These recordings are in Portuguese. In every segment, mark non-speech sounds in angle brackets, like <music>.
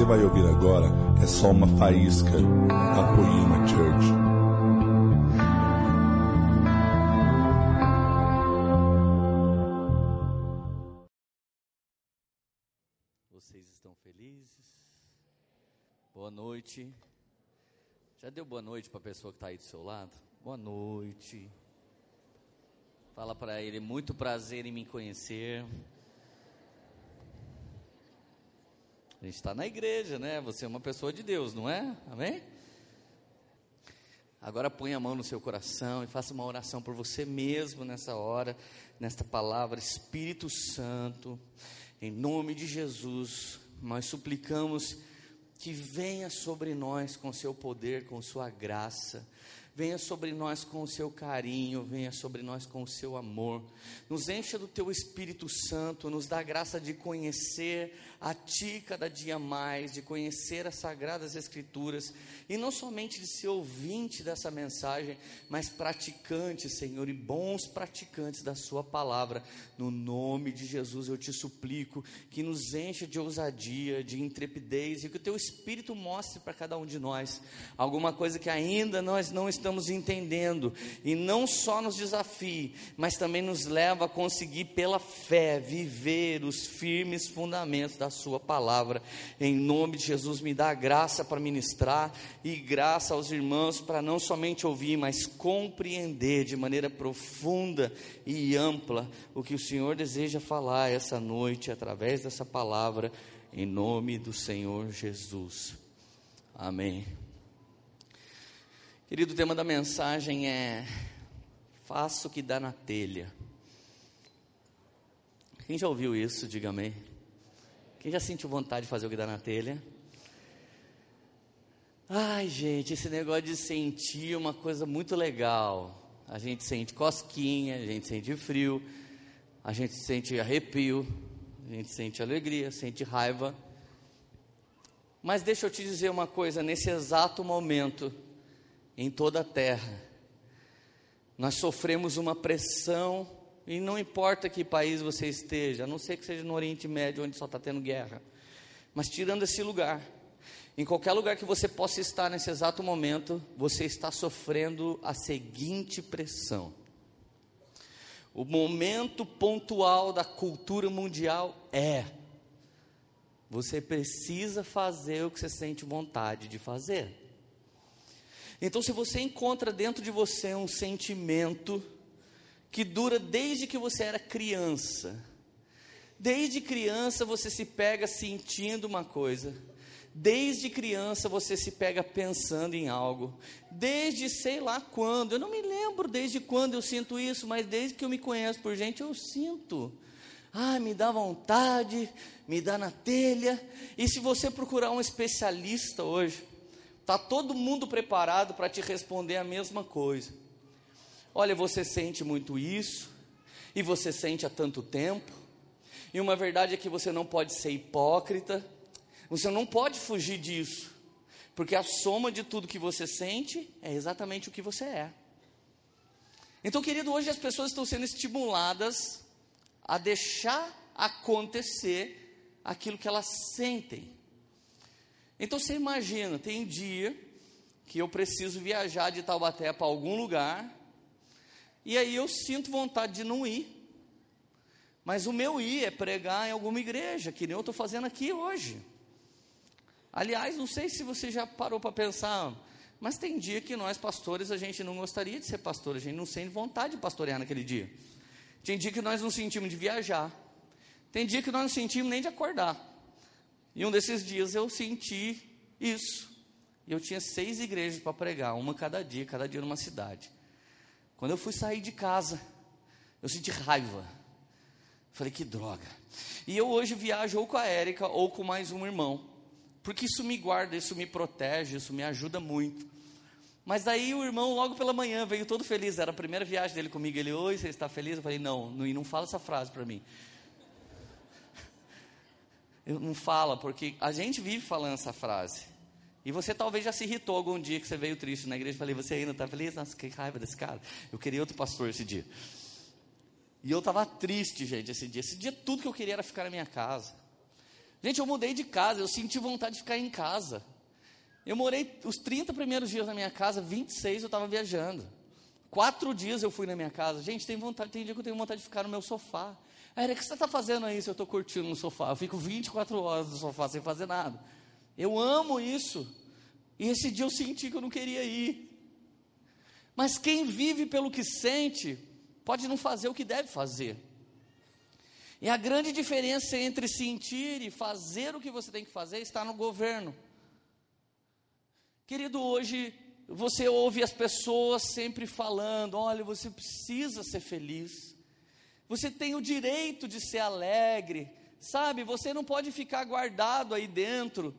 você vai ouvir agora é só uma faísca da Poema Church. Vocês estão felizes? Boa noite. Já deu boa noite para a pessoa que está aí do seu lado? Boa noite. Fala para ele, muito prazer em me conhecer. A gente está na igreja, né? Você é uma pessoa de Deus, não é? Amém? Agora põe a mão no seu coração e faça uma oração por você mesmo nessa hora, nesta palavra. Espírito Santo, em nome de Jesus, nós suplicamos que venha sobre nós com seu poder, com sua graça venha sobre nós com o seu carinho, venha sobre nós com o seu amor, nos encha do teu Espírito Santo, nos dá a graça de conhecer a Ti cada dia mais, de conhecer as Sagradas Escrituras, e não somente de ser ouvinte dessa mensagem, mas praticante, Senhor, e bons praticantes da Sua palavra, no nome de Jesus eu te suplico que nos encha de ousadia, de intrepidez, e que o Teu Espírito mostre para cada um de nós alguma coisa que ainda nós não estamos entendendo, e não só nos desafie, mas também nos leva a conseguir, pela fé, viver os firmes fundamentos da Sua palavra. Em nome de Jesus, me dá graça para ministrar e graça aos irmãos para não somente ouvir, mas compreender de maneira profunda e ampla o que o Senhor deseja falar essa noite através dessa palavra, em nome do Senhor Jesus. Amém. Querido, o tema da mensagem é Faça o que dá na telha. Quem já ouviu isso, diga amém. Quem já sentiu vontade de fazer o que dá na telha? Ai, gente, esse negócio de sentir é uma coisa muito legal. A gente sente cosquinha, a gente sente frio, a gente sente arrepio, a gente sente alegria, sente raiva. Mas deixa eu te dizer uma coisa, nesse exato momento, em toda a terra. Nós sofremos uma pressão, e não importa que país você esteja, a não ser que seja no Oriente Médio, onde só está tendo guerra, mas tirando esse lugar, em qualquer lugar que você possa estar nesse exato momento, você está sofrendo a seguinte pressão. O momento pontual da cultura mundial é: você precisa fazer o que você sente vontade de fazer. Então, se você encontra dentro de você um sentimento que dura desde que você era criança, desde criança você se pega sentindo uma coisa, desde criança você se pega pensando em algo, desde sei lá quando, eu não me lembro desde quando eu sinto isso, mas desde que eu me conheço por gente eu sinto. Ah, me dá vontade, me dá na telha. E se você procurar um especialista hoje, Está todo mundo preparado para te responder a mesma coisa. Olha, você sente muito isso, e você sente há tanto tempo, e uma verdade é que você não pode ser hipócrita, você não pode fugir disso, porque a soma de tudo que você sente é exatamente o que você é. Então, querido, hoje as pessoas estão sendo estimuladas a deixar acontecer aquilo que elas sentem. Então você imagina, tem dia que eu preciso viajar de Taubaté para algum lugar, e aí eu sinto vontade de não ir. Mas o meu ir é pregar em alguma igreja, que nem eu estou fazendo aqui hoje. Aliás, não sei se você já parou para pensar, mas tem dia que nós pastores a gente não gostaria de ser pastor, a gente não sente vontade de pastorear naquele dia. Tem dia que nós não sentimos de viajar. Tem dia que nós não sentimos nem de acordar. E um desses dias eu senti isso. E eu tinha seis igrejas para pregar, uma cada dia, cada dia numa cidade. Quando eu fui sair de casa, eu senti raiva. Falei, que droga. E eu hoje viajo ou com a Érica ou com mais um irmão. Porque isso me guarda, isso me protege, isso me ajuda muito. Mas daí o irmão, logo pela manhã, veio todo feliz. Era a primeira viagem dele comigo. Ele, oi, você está feliz? Eu falei, não, não, não fala essa frase para mim <laughs> não fala, porque a gente vive falando essa frase. E você talvez já se irritou algum dia que você veio triste na igreja falei, você ainda está feliz? Nossa, que raiva desse cara. Eu queria outro pastor esse dia. E eu estava triste, gente, esse dia. Esse dia tudo que eu queria era ficar na minha casa. Gente, eu mudei de casa, eu senti vontade de ficar em casa. Eu morei os 30 primeiros dias na minha casa, 26 eu estava viajando. Quatro dias eu fui na minha casa. Gente, tem vontade, tem dia que eu tenho vontade de ficar no meu sofá. Era, o que você está fazendo aí se eu estou curtindo no sofá? Eu fico 24 horas no sofá sem fazer nada. Eu amo isso. E esse dia eu senti que eu não queria ir. Mas quem vive pelo que sente, pode não fazer o que deve fazer. E a grande diferença entre sentir e fazer o que você tem que fazer está no governo. Querido, hoje você ouve as pessoas sempre falando: olha, você precisa ser feliz, você tem o direito de ser alegre, sabe? Você não pode ficar guardado aí dentro,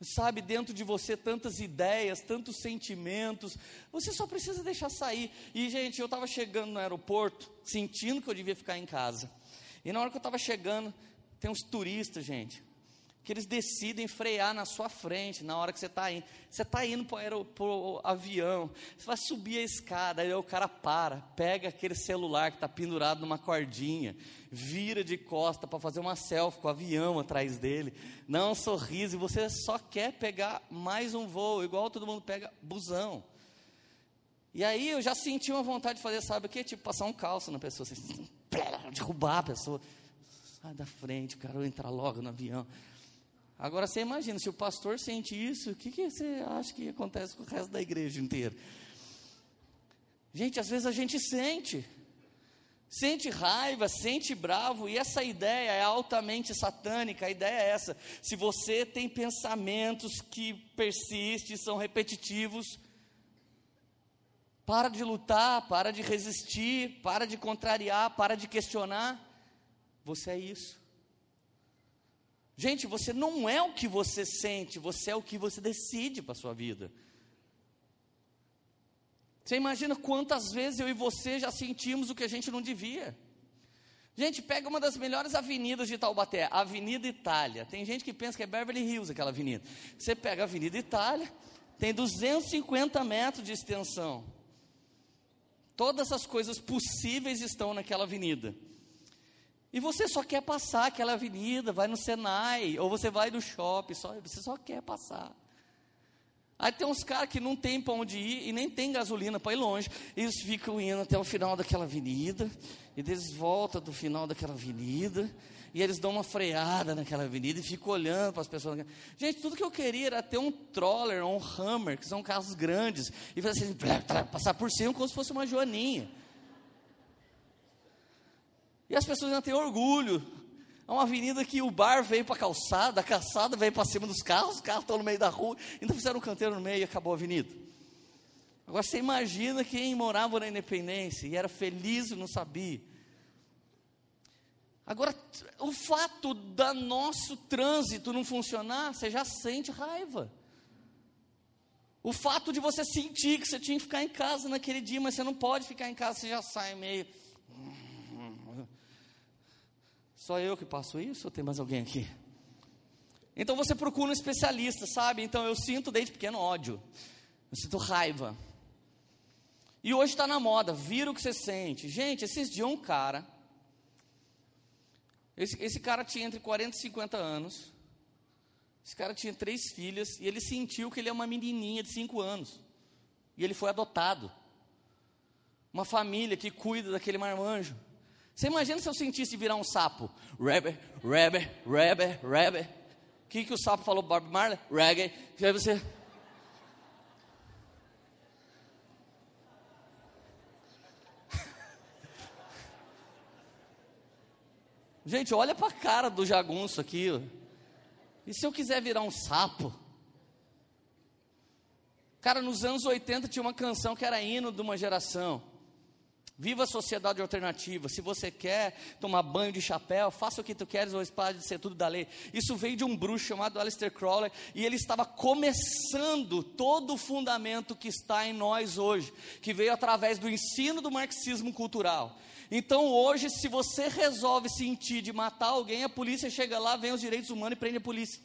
sabe? Dentro de você tantas ideias, tantos sentimentos, você só precisa deixar sair. E, gente, eu estava chegando no aeroporto, sentindo que eu devia ficar em casa, e na hora que eu estava chegando, tem uns turistas, gente, que eles decidem frear na sua frente na hora que você está indo. Você está indo para o avião, você vai subir a escada, aí o cara para, pega aquele celular que está pendurado numa cordinha, vira de costa para fazer uma selfie com o avião atrás dele, um sorriso e você só quer pegar mais um voo, igual todo mundo pega busão. E aí eu já senti uma vontade de fazer, sabe o que? Tipo, passar um calço na pessoa, assim, <laughs> derrubar a pessoa. Sai da frente, cara entrar logo no avião. Agora você imagina, se o pastor sente isso, o que, que você acha que acontece com o resto da igreja inteira? Gente, às vezes a gente sente, sente raiva, sente bravo, e essa ideia é altamente satânica. A ideia é essa: se você tem pensamentos que persistem, são repetitivos, para de lutar, para de resistir, para de contrariar, para de questionar. Você é isso. Gente, você não é o que você sente, você é o que você decide para a sua vida. Você imagina quantas vezes eu e você já sentimos o que a gente não devia. Gente, pega uma das melhores avenidas de Taubaté, Avenida Itália. Tem gente que pensa que é Beverly Hills aquela avenida. Você pega a Avenida Itália, tem 250 metros de extensão. Todas as coisas possíveis estão naquela avenida. E você só quer passar aquela avenida, vai no Senai, ou você vai no shopping, só, você só quer passar. Aí tem uns caras que não tem para onde ir e nem tem gasolina para ir longe. Eles ficam indo até o final daquela avenida, e eles voltam do final daquela avenida, e eles dão uma freada naquela avenida e ficam olhando para as pessoas. Gente, tudo que eu queria era ter um troller ou um Hammer, que são carros grandes, e fazer assim, <laughs> passar por cima como se fosse uma joaninha. E as pessoas ainda têm orgulho. É uma avenida que o bar veio para a calçada, a calçada veio para cima dos carros, os carros estão no meio da rua, ainda fizeram um canteiro no meio e acabou a avenida. Agora você imagina quem morava na independência e era feliz e não sabia. Agora, o fato do nosso trânsito não funcionar, você já sente raiva. O fato de você sentir que você tinha que ficar em casa naquele dia, mas você não pode ficar em casa, você já sai meio. Só eu que passo isso ou tem mais alguém aqui? Então você procura um especialista, sabe? Então eu sinto desde pequeno ódio, eu sinto raiva. E hoje está na moda, vira o que você sente. Gente, esses dias um cara, esse, esse cara tinha entre 40 e 50 anos, esse cara tinha três filhas, e ele sentiu que ele é uma menininha de 5 anos, e ele foi adotado. Uma família que cuida daquele marmanjo. Você imagina se eu sentisse virar um sapo? Rebbe, rebbe, rebbe, rebbe. O que, que o sapo falou Bob Marley? Reggae. E aí você... <laughs> Gente, olha para a cara do jagunço aqui. E se eu quiser virar um sapo? Cara, nos anos 80 tinha uma canção que era hino de uma geração. Viva a sociedade alternativa. Se você quer tomar banho de chapéu, faça o que tu queres, ou espada de ser tudo da lei. Isso veio de um bruxo chamado Aleister Crowley, e ele estava começando todo o fundamento que está em nós hoje, que veio através do ensino do marxismo cultural. Então hoje, se você resolve sentir de matar alguém, a polícia chega lá, vem os direitos humanos e prende a polícia.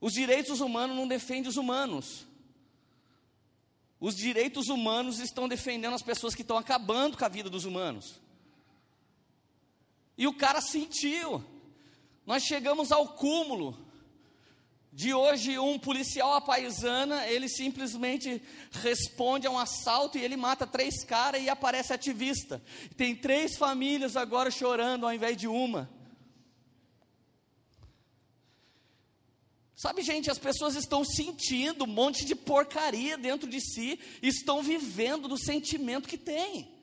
Os direitos humanos não defendem os humanos. Os direitos humanos estão defendendo as pessoas que estão acabando com a vida dos humanos. E o cara sentiu. Nós chegamos ao cúmulo de hoje um policial à paisana, ele simplesmente responde a um assalto e ele mata três caras e aparece ativista. Tem três famílias agora chorando ao invés de uma. Sabe, gente, as pessoas estão sentindo um monte de porcaria dentro de si, estão vivendo do sentimento que têm.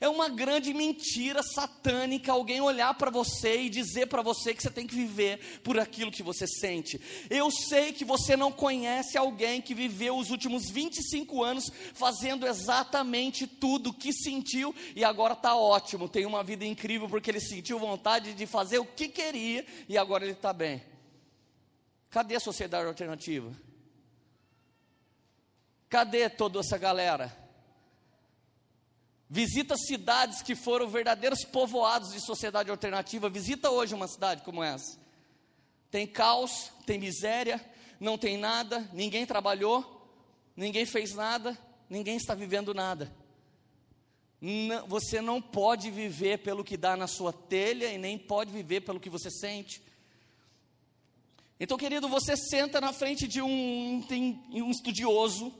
É uma grande mentira satânica alguém olhar para você e dizer para você que você tem que viver por aquilo que você sente. Eu sei que você não conhece alguém que viveu os últimos 25 anos fazendo exatamente tudo que sentiu e agora está ótimo, tem uma vida incrível porque ele sentiu vontade de fazer o que queria e agora ele está bem. Cadê a sociedade alternativa? Cadê toda essa galera? Visita cidades que foram verdadeiros povoados de sociedade alternativa. Visita hoje uma cidade como essa. Tem caos, tem miséria, não tem nada, ninguém trabalhou, ninguém fez nada, ninguém está vivendo nada. Não, você não pode viver pelo que dá na sua telha e nem pode viver pelo que você sente. Então, querido, você senta na frente de um, um estudioso,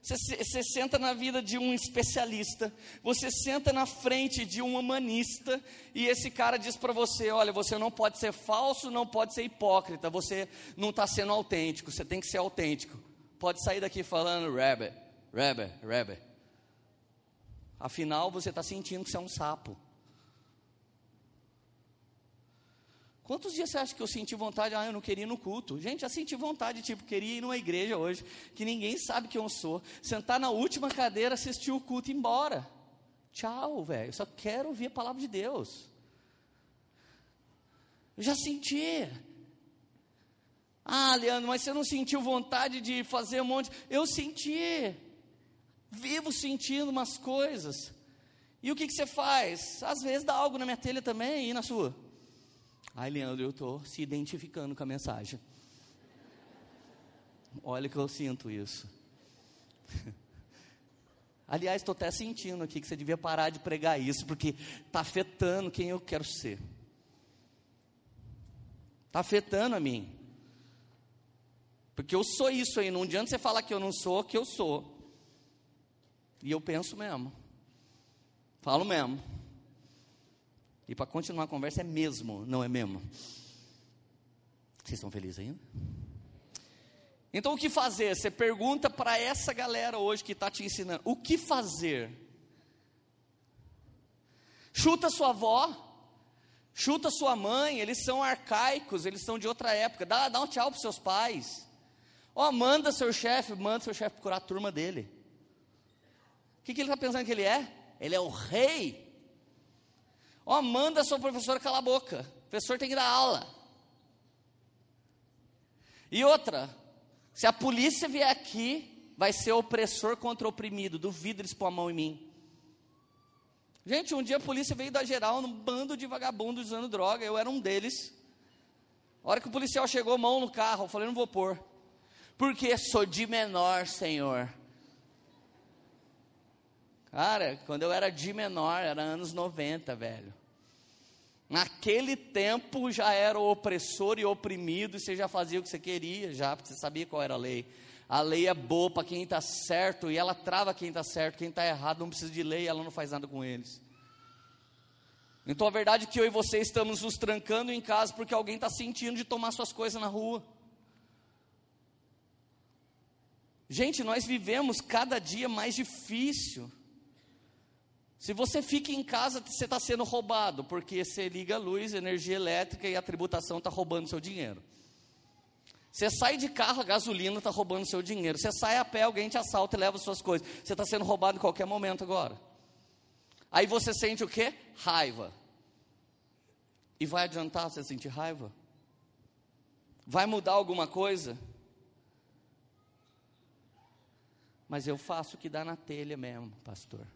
você, você, senta na vida de um especialista, você senta na frente de um humanista, e esse cara diz para você: olha, você não pode ser falso, não pode ser hipócrita, você não está sendo autêntico, você tem que ser autêntico. Pode sair daqui falando, Rebbe, Rebbe, Rebbe. Afinal, você está sentindo que você é um sapo. Quantos dias você acha que eu senti vontade? Ah, eu não queria ir no culto. Gente, já senti vontade, tipo, queria ir numa igreja hoje, que ninguém sabe quem eu sou. Sentar na última cadeira, assistir o culto e ir embora. Tchau, velho. Só quero ouvir a palavra de Deus. Eu já senti. Ah, Leandro, mas você não sentiu vontade de fazer um monte? Eu senti. Vivo sentindo umas coisas. E o que, que você faz? Às vezes dá algo na minha telha também e na sua. Ai, Leandro, eu estou se identificando com a mensagem. Olha que eu sinto isso. <laughs> Aliás, estou até sentindo aqui que você devia parar de pregar isso, porque está afetando quem eu quero ser. Está afetando a mim. Porque eu sou isso aí, não adianta você falar que eu não sou, que eu sou. E eu penso mesmo. Falo mesmo. E para continuar a conversa é mesmo, não é mesmo? Vocês estão felizes ainda? Então o que fazer? Você pergunta para essa galera hoje que está te ensinando: o que fazer? Chuta sua avó, chuta sua mãe, eles são arcaicos, eles são de outra época. Dá, dá um tchau para seus pais. Ó, oh, manda seu chefe, manda seu chefe procurar a turma dele. O que, que ele está pensando que ele é? Ele é o rei Ó, manda a sua professora calar a boca. O professor tem que dar aula. E outra, se a polícia vier aqui, vai ser opressor contra oprimido. Duvido eles pôr a mão em mim. Gente, um dia a polícia veio dar geral num bando de vagabundos usando droga. Eu era um deles. A hora que o policial chegou, mão no carro, eu falei, não vou pôr. Porque sou de menor, senhor. Cara, quando eu era de menor, era anos 90, velho. Naquele tempo já era o opressor e oprimido, e você já fazia o que você queria, já, porque você sabia qual era a lei. A lei é boa para quem está certo, e ela trava quem está certo, quem está errado não precisa de lei, ela não faz nada com eles. Então a verdade é que eu e você estamos nos trancando em casa porque alguém está sentindo de tomar suas coisas na rua. Gente, nós vivemos cada dia mais difícil. Se você fica em casa, você está sendo roubado, porque você liga a luz, energia elétrica e a tributação está roubando seu dinheiro. Você sai de carro, a gasolina está roubando seu dinheiro. Você sai a pé, alguém te assalta e leva suas coisas. Você está sendo roubado em qualquer momento agora. Aí você sente o quê? Raiva. E vai adiantar você sentir raiva? Vai mudar alguma coisa? Mas eu faço o que dá na telha mesmo, pastor.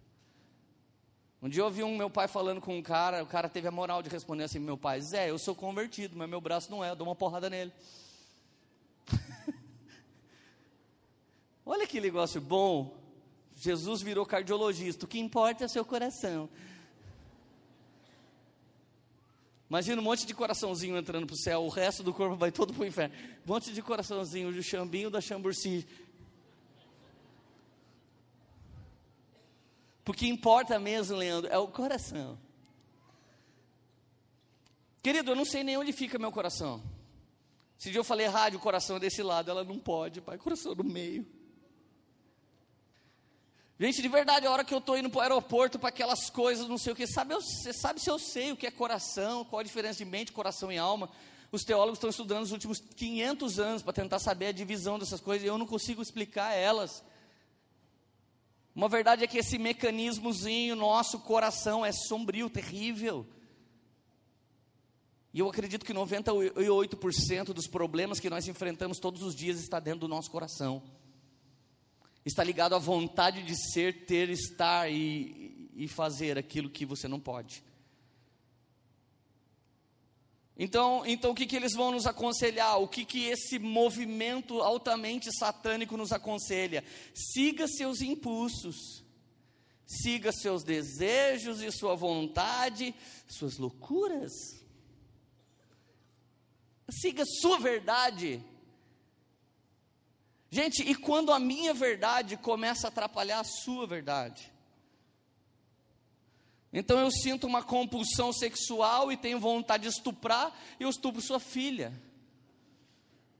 Um dia eu ouvi um meu pai falando com um cara, o cara teve a moral de responder assim: meu pai, Zé, eu sou convertido, mas meu braço não é, eu dou uma porrada nele. <laughs> Olha que negócio bom. Jesus virou cardiologista, o que importa é o seu coração. Imagina um monte de coraçãozinho entrando para o céu, o resto do corpo vai todo para o inferno. Um monte de coraçãozinho, do chambinho da chamburci. Porque importa mesmo, Leandro, é o coração. Querido, eu não sei nem onde fica meu coração. Se eu falei rádio, o coração é desse lado, ela não pode, pai, coração no meio. Gente, de verdade, a hora que eu estou indo para o aeroporto, para aquelas coisas, não sei o que, sabe, você sabe se eu sei o que é coração, qual a diferença de mente, coração e alma? Os teólogos estão estudando os últimos 500 anos para tentar saber a divisão dessas coisas e eu não consigo explicar elas. Uma verdade é que esse mecanismozinho, nosso coração, é sombrio, terrível. E eu acredito que 98% dos problemas que nós enfrentamos todos os dias está dentro do nosso coração está ligado à vontade de ser, ter, estar e, e fazer aquilo que você não pode. Então, então o que, que eles vão nos aconselhar? O que, que esse movimento altamente satânico nos aconselha? Siga seus impulsos, siga seus desejos e sua vontade, suas loucuras. Siga sua verdade. Gente, e quando a minha verdade começa a atrapalhar a sua verdade? Então eu sinto uma compulsão sexual e tenho vontade de estuprar, e eu estupro sua filha.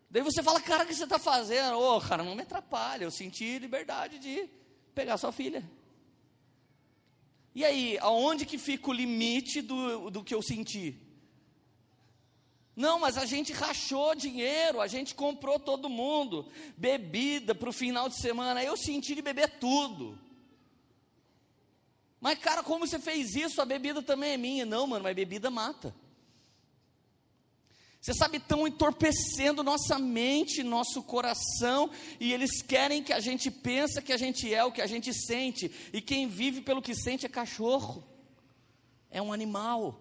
Daí você fala, cara, o que você está fazendo? Ô, oh, cara, não me atrapalha, eu senti liberdade de pegar sua filha. E aí, aonde que fica o limite do, do que eu senti? Não, mas a gente rachou dinheiro, a gente comprou todo mundo, bebida para o final de semana. Eu senti de beber tudo. Mas, cara, como você fez isso? A bebida também é minha. Não, mano, mas bebida mata. Você sabe, estão entorpecendo nossa mente, nosso coração, e eles querem que a gente pense que a gente é o que a gente sente, e quem vive pelo que sente é cachorro, é um animal.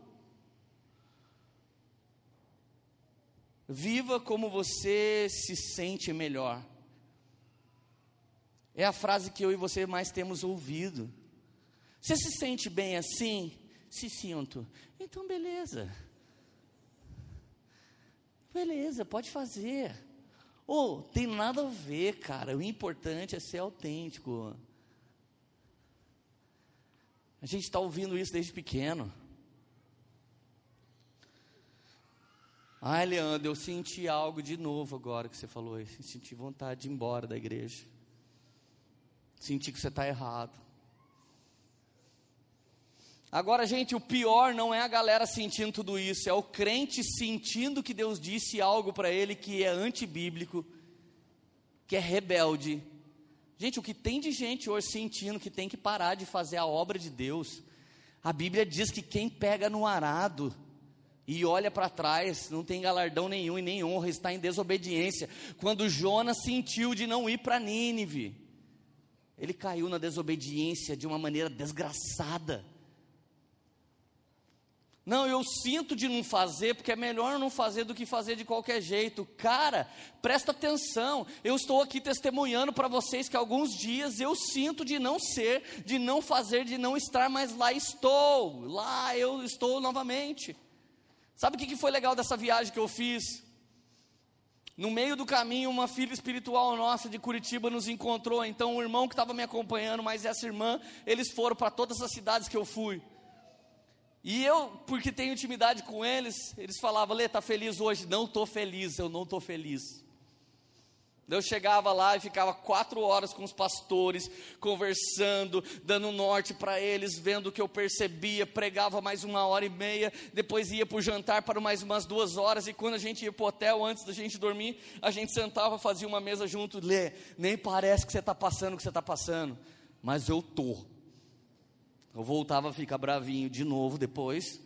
Viva como você se sente melhor. É a frase que eu e você mais temos ouvido. Você se sente bem assim? Se sinto. Então, beleza. Beleza, pode fazer. Ou, oh, tem nada a ver, cara. O importante é ser autêntico. A gente está ouvindo isso desde pequeno. Ai, Leandro, eu senti algo de novo agora que você falou isso. Senti vontade de ir embora da igreja. Senti que você está errado. Agora, gente, o pior não é a galera sentindo tudo isso, é o crente sentindo que Deus disse algo para ele que é antibíblico, que é rebelde. Gente, o que tem de gente hoje sentindo que tem que parar de fazer a obra de Deus. A Bíblia diz que quem pega no arado e olha para trás, não tem galardão nenhum e nem honra, está em desobediência. Quando Jonas sentiu de não ir para Nínive, ele caiu na desobediência de uma maneira desgraçada. Não, eu sinto de não fazer, porque é melhor não fazer do que fazer de qualquer jeito. Cara, presta atenção. Eu estou aqui testemunhando para vocês que alguns dias eu sinto de não ser, de não fazer, de não estar, mas lá estou. Lá eu estou novamente. Sabe o que foi legal dessa viagem que eu fiz? No meio do caminho, uma filha espiritual nossa de Curitiba nos encontrou. Então, o irmão que estava me acompanhando, mas essa irmã, eles foram para todas as cidades que eu fui. E eu, porque tenho intimidade com eles, eles falavam: Lê, tá feliz hoje? Não estou feliz, eu não estou feliz. Eu chegava lá e ficava quatro horas com os pastores, conversando, dando norte para eles, vendo o que eu percebia, pregava mais uma hora e meia, depois ia para o jantar para mais umas duas horas, e quando a gente ia para o hotel, antes da gente dormir, a gente sentava, fazia uma mesa junto, lê, nem parece que você está passando o que você está passando, mas eu tô. Eu voltava a ficar bravinho de novo depois,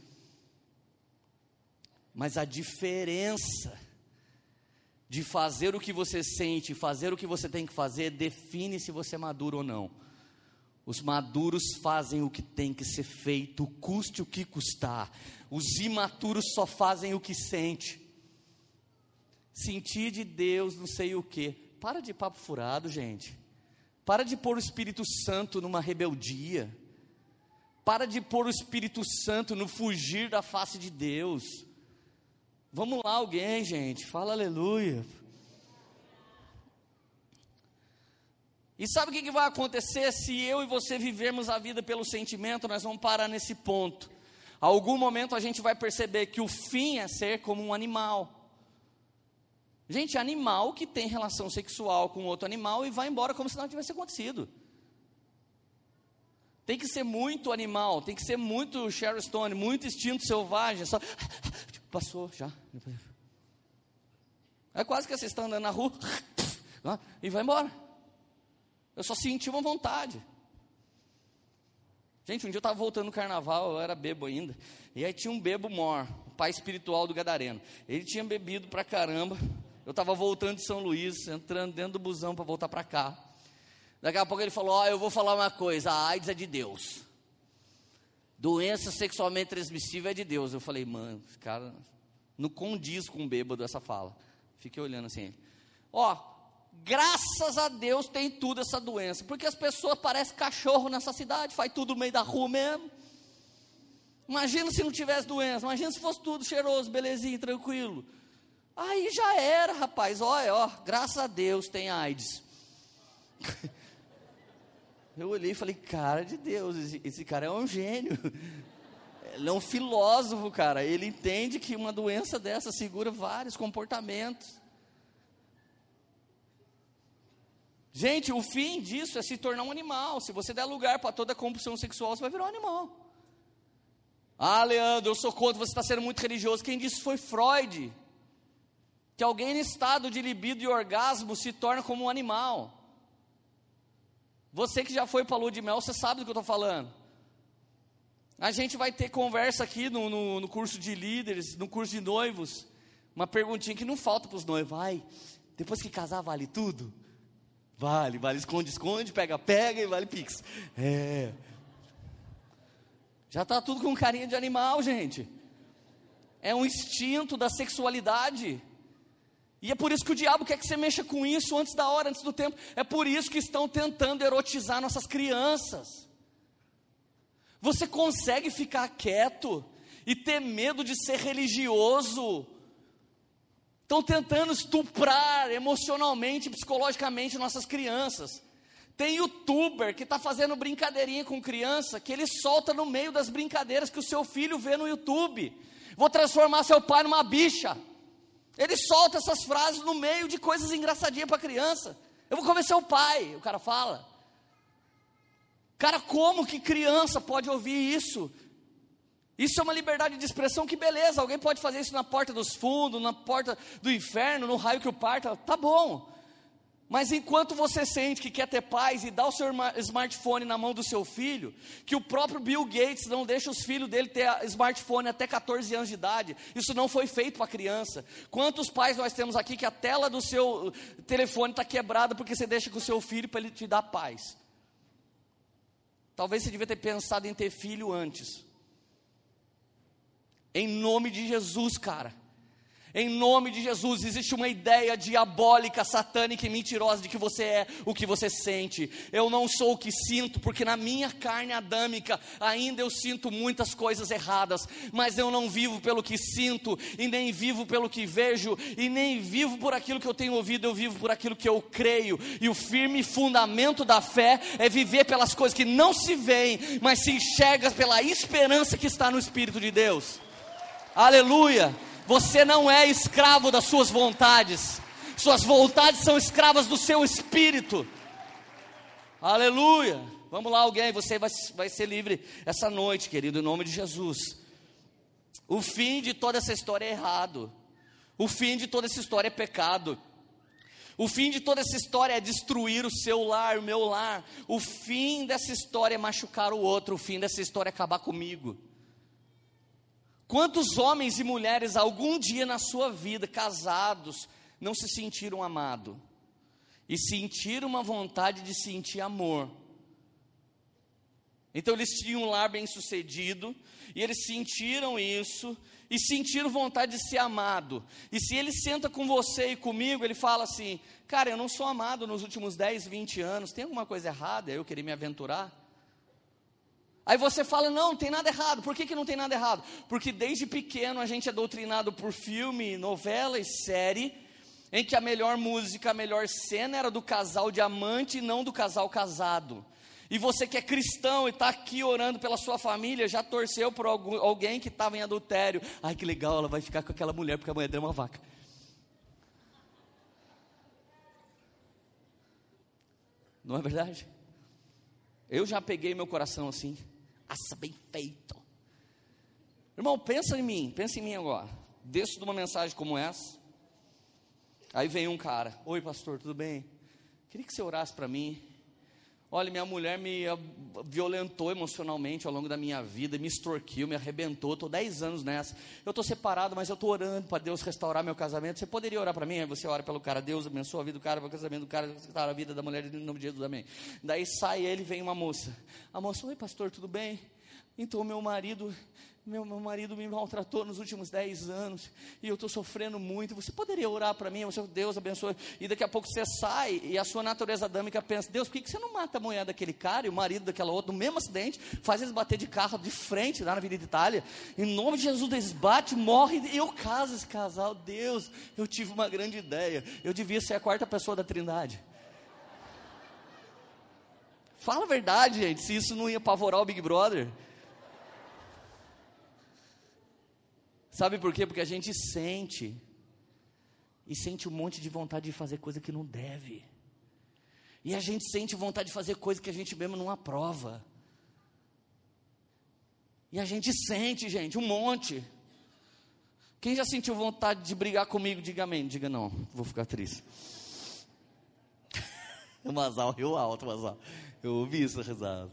mas a diferença de fazer o que você sente, fazer o que você tem que fazer, define se você é maduro ou não. Os maduros fazem o que tem que ser feito, custe o que custar. Os imaturos só fazem o que sente. Sentir de Deus, não sei o que. Para de papo furado, gente. Para de pôr o Espírito Santo numa rebeldia. Para de pôr o Espírito Santo no fugir da face de Deus. Vamos lá, alguém, gente, fala aleluia. E sabe o que, vai acontecer se eu e você vivermos a vida pelo sentimento? Nós vamos parar nesse ponto. A algum momento a gente vai perceber que o fim é ser como um animal. Gente, animal que tem relação sexual com outro animal e vai embora como se nada tivesse acontecido. Tem que ser muito animal, tem que ser muito Sharon Stone, muito instinto selvagem. Só <laughs> passou já. É quase que você está andando na rua <laughs> e vai embora. Eu só senti uma vontade. Gente, um dia eu estava voltando no carnaval, eu era bebo ainda. E aí tinha um bebo mor, o pai espiritual do Gadareno. Ele tinha bebido pra caramba. Eu estava voltando de São Luís, entrando dentro do busão para voltar para cá. Daqui a pouco ele falou: Ó, oh, eu vou falar uma coisa, a AIDS é de Deus. Doença sexualmente transmissível é de Deus. Eu falei, mano, esse cara não condiz com o bêbado essa fala. Fiquei olhando assim. Ó, graças a Deus tem tudo essa doença. Porque as pessoas parecem cachorro nessa cidade, faz tudo no meio da rua mesmo. Imagina se não tivesse doença, imagina se fosse tudo cheiroso, belezinho, tranquilo. Aí já era, rapaz. Olha, ó, graças a Deus tem AIDS. <laughs> Eu olhei e falei, cara de Deus, esse, esse cara é um gênio. <laughs> Ele é um filósofo, cara. Ele entende que uma doença dessa segura vários comportamentos. Gente, o fim disso é se tornar um animal. Se você der lugar para toda compulsão sexual, você vai virar um animal. Ah, Leandro, eu sou contra, você está sendo muito religioso. Quem disse foi Freud. Que alguém em estado de libido e orgasmo se torna como um animal. Você que já foi para a lua de mel, você sabe do que eu estou falando. A gente vai ter conversa aqui no, no, no, curso de líderes, no curso de noivos. Uma perguntinha que não falta para os noivos. Depois que casar, vale tudo? Vale, vale, esconde, esconde, pega, pega e vale pix. É. Já está tudo com carinha de animal, gente. É um instinto da sexualidade. E é por isso que o diabo quer que você mexa com isso antes da hora, antes do tempo. É por isso que estão tentando erotizar nossas crianças. Você consegue ficar quieto e ter medo de ser religioso? Estão tentando estuprar emocionalmente, psicologicamente nossas crianças. Tem youtuber que está fazendo brincadeirinha com criança, que ele solta no meio das brincadeiras que o seu filho vê no YouTube. Vou transformar seu pai numa bicha. Ele solta essas frases no meio de coisas engraçadinhas para criança. Eu vou convencer o pai, o cara fala. Cara, como que criança pode ouvir isso? Isso é uma liberdade de expressão, que beleza, alguém pode fazer isso na porta dos fundos, na porta do inferno, no raio que o parta, tá bom. Mas enquanto você sente que quer ter paz e dá o seu smartphone na mão do seu filho, que o próprio Bill Gates não deixa os filhos dele ter smartphone até 14 anos de idade, isso não foi feito para criança. Quantos pais nós temos aqui que a tela do seu telefone está quebrada porque você deixa com o seu filho para ele te dar paz? Talvez você devia ter pensado em ter filho antes. Em nome de Jesus, cara. Em nome de Jesus, existe uma ideia diabólica, satânica e mentirosa de que você é o que você sente. Eu não sou o que sinto, porque na minha carne adâmica ainda eu sinto muitas coisas erradas, mas eu não vivo pelo que sinto, e nem vivo pelo que vejo, e nem vivo por aquilo que eu tenho ouvido, eu vivo por aquilo que eu creio. E o firme fundamento da fé é viver pelas coisas que não se veem, mas se enxerga pela esperança que está no Espírito de Deus. Aleluia! Você não é escravo das suas vontades. Suas vontades são escravas do seu espírito. Aleluia. Vamos lá, alguém. Você vai, vai ser livre essa noite, querido, em nome de Jesus. O fim de toda essa história é errado. O fim de toda essa história é pecado. O fim de toda essa história é destruir o seu lar, o meu lar. O fim dessa história é machucar o outro. O fim dessa história é acabar comigo. Quantos homens e mulheres algum dia na sua vida, casados, não se sentiram amados e sentiram uma vontade de sentir amor? Então eles tinham um lar bem sucedido e eles sentiram isso e sentiram vontade de ser amado. E se ele senta com você e comigo, ele fala assim: Cara, eu não sou amado nos últimos 10, 20 anos, tem alguma coisa errada? Eu querer me aventurar? Aí você fala, não, não tem nada errado. Por que, que não tem nada errado? Porque desde pequeno a gente é doutrinado por filme, novela e série, em que a melhor música, a melhor cena era do casal diamante e não do casal casado. E você que é cristão e está aqui orando pela sua família, já torceu por alguém que estava em adultério. Ai que legal, ela vai ficar com aquela mulher porque a mulher deu uma vaca. Não é verdade? Eu já peguei meu coração assim. Aça bem feito. Irmão, pensa em mim, pensa em mim agora. Desço de uma mensagem como essa. Aí vem um cara: Oi, pastor, tudo bem? Queria que você orasse para mim. Olha, minha mulher me violentou emocionalmente ao longo da minha vida, me extorquiu, me arrebentou. Estou 10 anos nessa. Eu estou separado, mas eu estou orando para Deus restaurar meu casamento. Você poderia orar para mim? Aí você ora pelo cara, Deus abençoa a vida do cara, o casamento do cara, restaurar a vida da mulher, em nome de Jesus, amém. Daí sai ele, vem uma moça. A moça, oi pastor, tudo bem? Então meu marido meu, meu marido me maltratou nos últimos 10 anos e eu estou sofrendo muito. Você poderia orar para mim? Você, Deus abençoe. E daqui a pouco você sai e a sua natureza adâmica pensa: Deus, por que, que você não mata a mulher daquele cara e o marido daquela outra no mesmo acidente? Faz eles bater de carro de frente lá na Avenida Itália. Em nome de Jesus, eles batem, morrem e eu caso esse casal. Deus, eu tive uma grande ideia. Eu devia ser a quarta pessoa da Trindade. Fala a verdade, gente, se isso não ia apavorar o Big Brother. Sabe por quê? Porque a gente sente, e sente um monte de vontade de fazer coisa que não deve. E a gente sente vontade de fazer coisa que a gente mesmo não aprova. E a gente sente, gente, um monte. Quem já sentiu vontade de brigar comigo, diga amém. Diga não, vou ficar triste. <laughs> o Mazal riu alto, Mazal. Eu ouvi essa risada.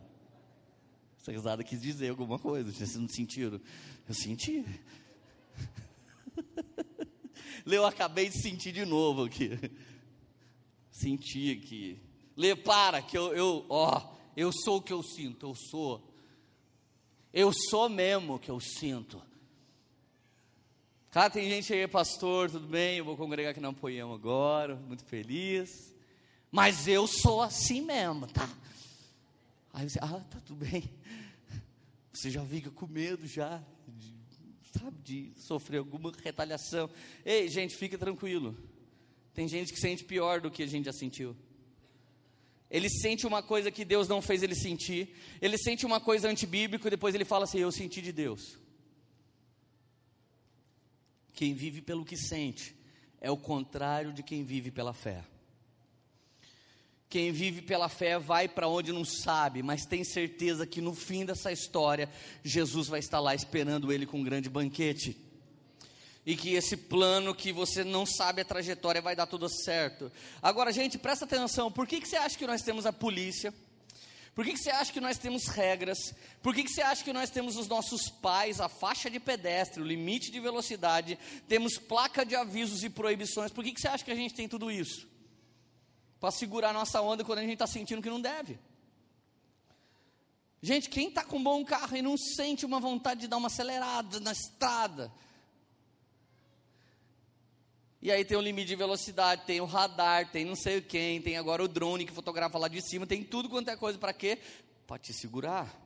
Essa risada quis dizer alguma coisa. Vocês não sentiram? Eu senti. <laughs> Lê, eu acabei de sentir de novo aqui. Senti aqui. Lê, para, que eu, eu, ó, eu sou o que eu sinto, eu sou. Eu sou mesmo o que eu sinto. Cara, tem gente aí, pastor, tudo bem? Eu vou congregar aqui no Poema agora, muito feliz. Mas eu sou assim mesmo, tá? Aí você, ah, tá tudo bem. Você já fica com medo já de sabe, de sofrer alguma retaliação. Ei, gente, fica tranquilo. Tem gente que sente pior do que a gente já sentiu. Ele sente uma coisa que Deus não fez ele sentir. Ele sente uma coisa antibíblica e depois ele fala assim: Eu senti de Deus. Quem vive pelo que sente é o contrário de quem vive pela fé. Quem vive pela fé vai para onde não sabe, mas tem certeza que no fim dessa história, Jesus vai estar lá esperando ele com um grande banquete. E que esse plano que você não sabe a trajetória vai dar tudo certo. Agora, gente, presta atenção: por que, que você acha que nós temos a polícia? Por que, que você acha que nós temos regras? Por que, que você acha que nós temos os nossos pais, a faixa de pedestre, o limite de velocidade, temos placa de avisos e proibições? Por que, que você acha que a gente tem tudo isso? Para segurar nossa onda quando a gente está sentindo que não deve. Gente, quem está com um bom carro e não sente uma vontade de dar uma acelerada na estrada? E aí tem o limite de velocidade, tem o radar, tem não sei quem, tem agora o drone que fotografa lá de cima, tem tudo quanto é coisa para quê? Para te segurar.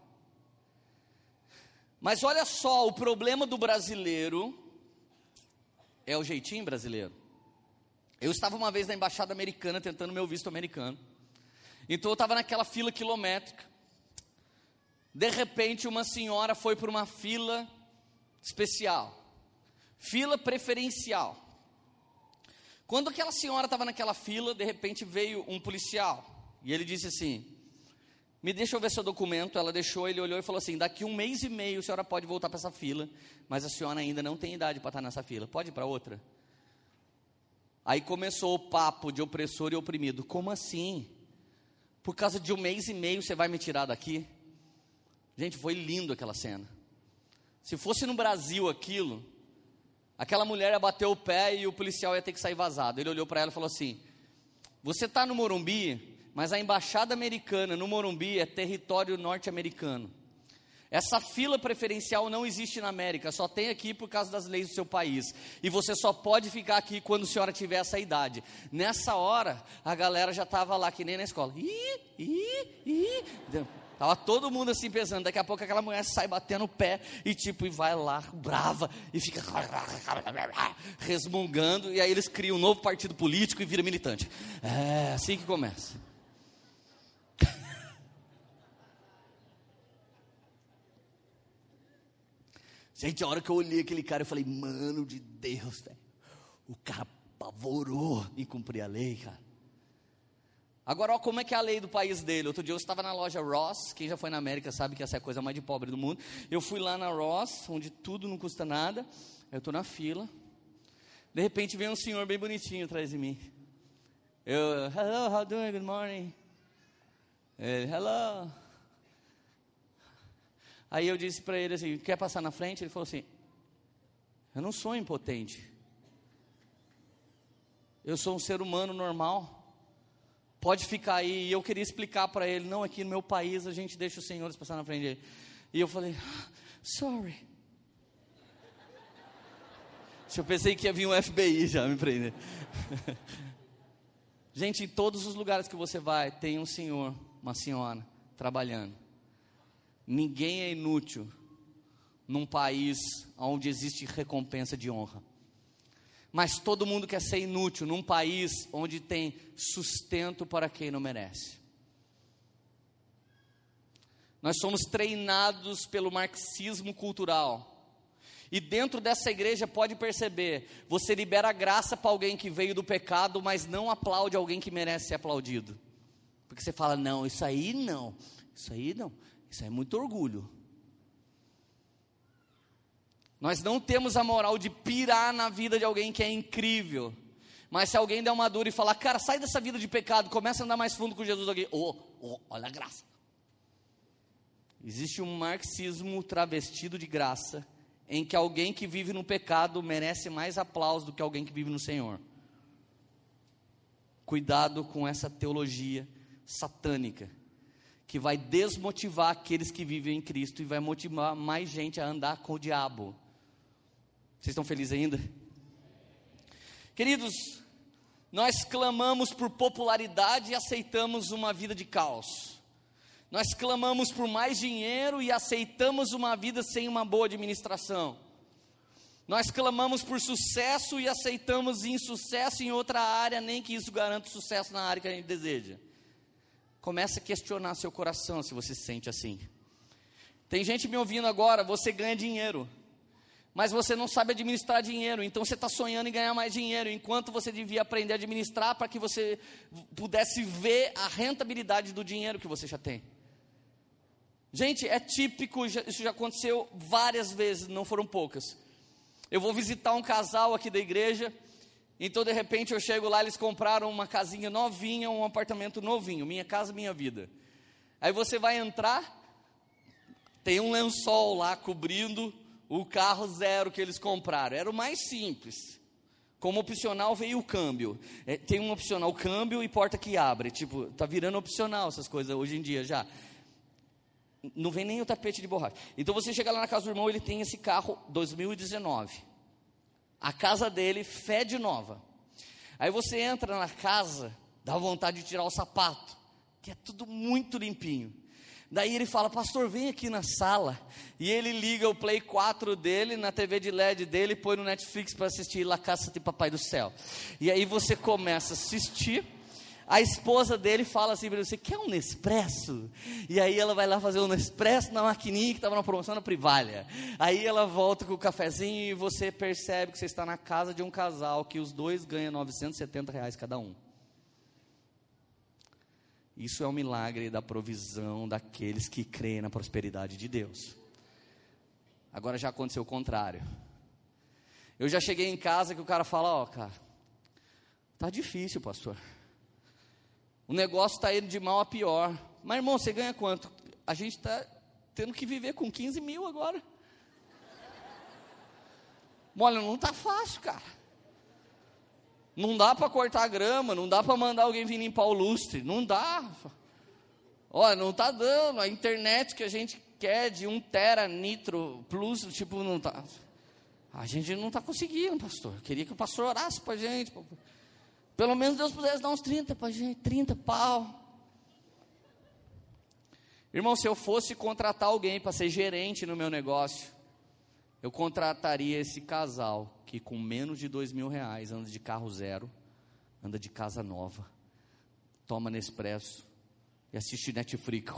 Mas olha só, o problema do brasileiro é o jeitinho brasileiro. Eu estava uma vez na embaixada americana tentando meu visto americano. Então eu estava naquela fila quilométrica. De repente, uma senhora foi para uma fila especial, fila preferencial. Quando aquela senhora estava naquela fila, de repente veio um policial e ele disse assim: Me deixa eu ver seu documento. Ela deixou, ele olhou e falou assim: Daqui um mês e meio a senhora pode voltar para essa fila, mas a senhora ainda não tem idade para estar nessa fila. Pode ir para outra? Aí começou o papo de opressor e oprimido. Como assim? Por causa de um mês e meio você vai me tirar daqui? Gente, foi lindo aquela cena. Se fosse no Brasil aquilo, aquela mulher ia bater o pé e o policial ia ter que sair vazado. Ele olhou para ela e falou assim: Você está no Morumbi, mas a embaixada americana no Morumbi é território norte-americano. Essa fila preferencial não existe na América, só tem aqui por causa das leis do seu país. E você só pode ficar aqui quando a senhora tiver essa idade. Nessa hora, a galera já estava lá, que nem na escola. Ih, ih, ih. Tava todo mundo assim pensando, daqui a pouco aquela mulher sai batendo o pé e tipo, e vai lá, brava, e fica resmungando, e aí eles criam um novo partido político e vira militante. É assim que começa. Gente, a hora que eu olhei aquele cara, eu falei, mano de Deus, velho. O cara apavorou em cumprir a lei, cara. Agora, olha como é que é a lei do país dele. Outro dia eu estava na loja Ross, quem já foi na América sabe que essa é a coisa mais de pobre do mundo. Eu fui lá na Ross, onde tudo não custa nada. Eu estou na fila. De repente vem um senhor bem bonitinho atrás de mim. Eu, hello, how doing? Good morning. Ele, hello. Aí eu disse para ele assim: quer passar na frente? Ele falou assim: eu não sou impotente. Eu sou um ser humano normal. Pode ficar aí. E eu queria explicar para ele: não, aqui no meu país a gente deixa os senhores passar na frente dele. E eu falei: ah, sorry. <laughs> Eu pensei que ia vir um FBI já me prender. <laughs> gente, em todos os lugares que você vai, tem um senhor, uma senhora trabalhando. Ninguém é inútil num país onde existe recompensa de honra. Mas todo mundo quer ser inútil num país onde tem sustento para quem não merece. Nós somos treinados pelo marxismo cultural. E dentro dessa igreja pode perceber, você libera graça para alguém que veio do pecado, mas não aplaude alguém que merece ser aplaudido. Porque você fala: "Não, isso aí não. Isso aí não. Isso é muito orgulho. Nós não temos a moral de pirar na vida de alguém que é incrível. Mas se alguém der uma dura e falar, cara, sai dessa vida de pecado, começa a andar mais fundo com Jesus aqui. Oh, oh, olha a graça. Existe um marxismo travestido de graça, em que alguém que vive no pecado merece mais aplauso do que alguém que vive no Senhor. Cuidado com essa teologia satânica que vai desmotivar aqueles que vivem em Cristo e vai motivar mais gente a andar com o diabo. Vocês estão felizes ainda? Queridos, nós clamamos por popularidade e aceitamos uma vida de caos. Nós clamamos por mais dinheiro e aceitamos uma vida sem uma boa administração. Nós clamamos por sucesso e aceitamos insucesso em outra área, nem que isso garanta sucesso na área que a gente deseja. Comece a questionar seu coração se você se sente assim. Tem gente me ouvindo agora, você ganha dinheiro, mas você não sabe administrar dinheiro, então você está sonhando em ganhar mais dinheiro, enquanto você devia aprender a administrar para que você pudesse ver a rentabilidade do dinheiro que você já tem. Gente, é típico, isso já aconteceu várias vezes, não foram poucas. Eu vou visitar um casal aqui da igreja, então, de repente, eu chego lá, eles compraram uma casinha novinha, um apartamento novinho, minha casa, minha vida. Aí você vai entrar, tem um lençol lá cobrindo o carro zero que eles compraram. Era o mais simples. Como opcional veio o câmbio. É, tem um opcional câmbio e porta que abre. Tipo, tá virando opcional essas coisas hoje em dia já. Não vem nem o tapete de borracha. Então você chega lá na casa do irmão, ele tem esse carro 2019. A casa dele fede nova. Aí você entra na casa, dá vontade de tirar o sapato, que é tudo muito limpinho. Daí ele fala, pastor, vem aqui na sala. E ele liga o Play 4 dele, na TV de LED dele, põe no Netflix para assistir La Caça de Papai do Céu. E aí você começa a assistir a esposa dele fala assim para você: quer um Nespresso? E aí ela vai lá fazer um Nespresso na maquininha que estava na promoção na Privalha. Aí ela volta com o cafezinho e você percebe que você está na casa de um casal que os dois ganham 970 reais cada um. Isso é um milagre da provisão daqueles que creem na prosperidade de Deus. Agora já aconteceu o contrário. Eu já cheguei em casa que o cara fala: Ó, oh, cara, tá difícil, pastor. O negócio está indo de mal a pior. Mas, irmão, você ganha quanto? A gente está tendo que viver com 15 mil agora. Olha, não está fácil, cara. Não dá para cortar grama, não dá para mandar alguém vir limpar o lustre, não dá. Olha, não está dando. A internet que a gente quer de 1 tera nitro plus, tipo, não está. A gente não está conseguindo, pastor. Eu queria que o pastor orasse para a gente. Pelo menos Deus pudesse dar uns 30 para gente, 30 pau. Irmão, se eu fosse contratar alguém para ser gerente no meu negócio, eu contrataria esse casal que com menos de dois mil reais anda de carro zero, anda de casa nova, toma Nespresso e assiste Netflix.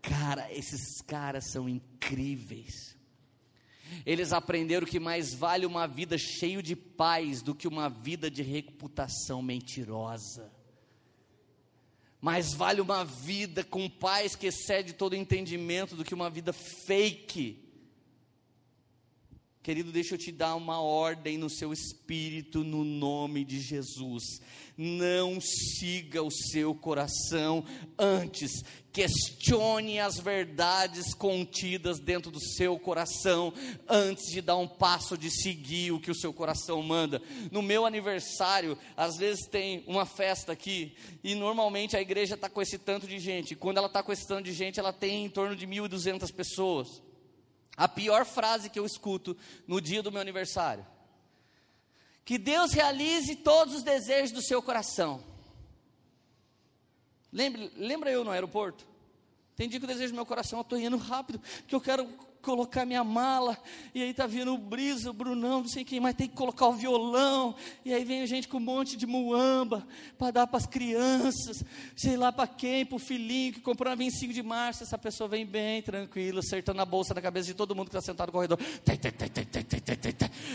Cara, esses caras são incríveis. Eles aprenderam que mais vale uma vida cheia de paz do que uma vida de reputação mentirosa. Mais vale uma vida com paz que excede todo entendimento do que uma vida fake. Querido, deixa eu te dar uma ordem no seu espírito, no nome de Jesus. Não siga o seu coração, antes questione as verdades contidas dentro do seu coração, antes de dar um passo de seguir o que o seu coração manda. No meu aniversário, às vezes tem uma festa aqui, e normalmente a igreja está com esse tanto de gente. Quando ela está com esse tanto de gente, ela tem em torno de 1.200 pessoas. A pior frase que eu escuto no dia do meu aniversário. Que Deus realize todos os desejos do seu coração. Lembra, lembra eu no aeroporto? Tem dia que eu desejo no meu coração, eu estou indo rápido, que eu quero colocar minha mala, e aí tá vindo o Brisa, o Brunão, não sei quem mais, tem que colocar o violão, e aí vem a gente com um monte de muamba, para dar para as crianças, sei lá para quem, para o filhinho que comprou na 25 de março, essa pessoa vem bem, tranquila, acertando a bolsa na cabeça de todo mundo que está sentado no corredor,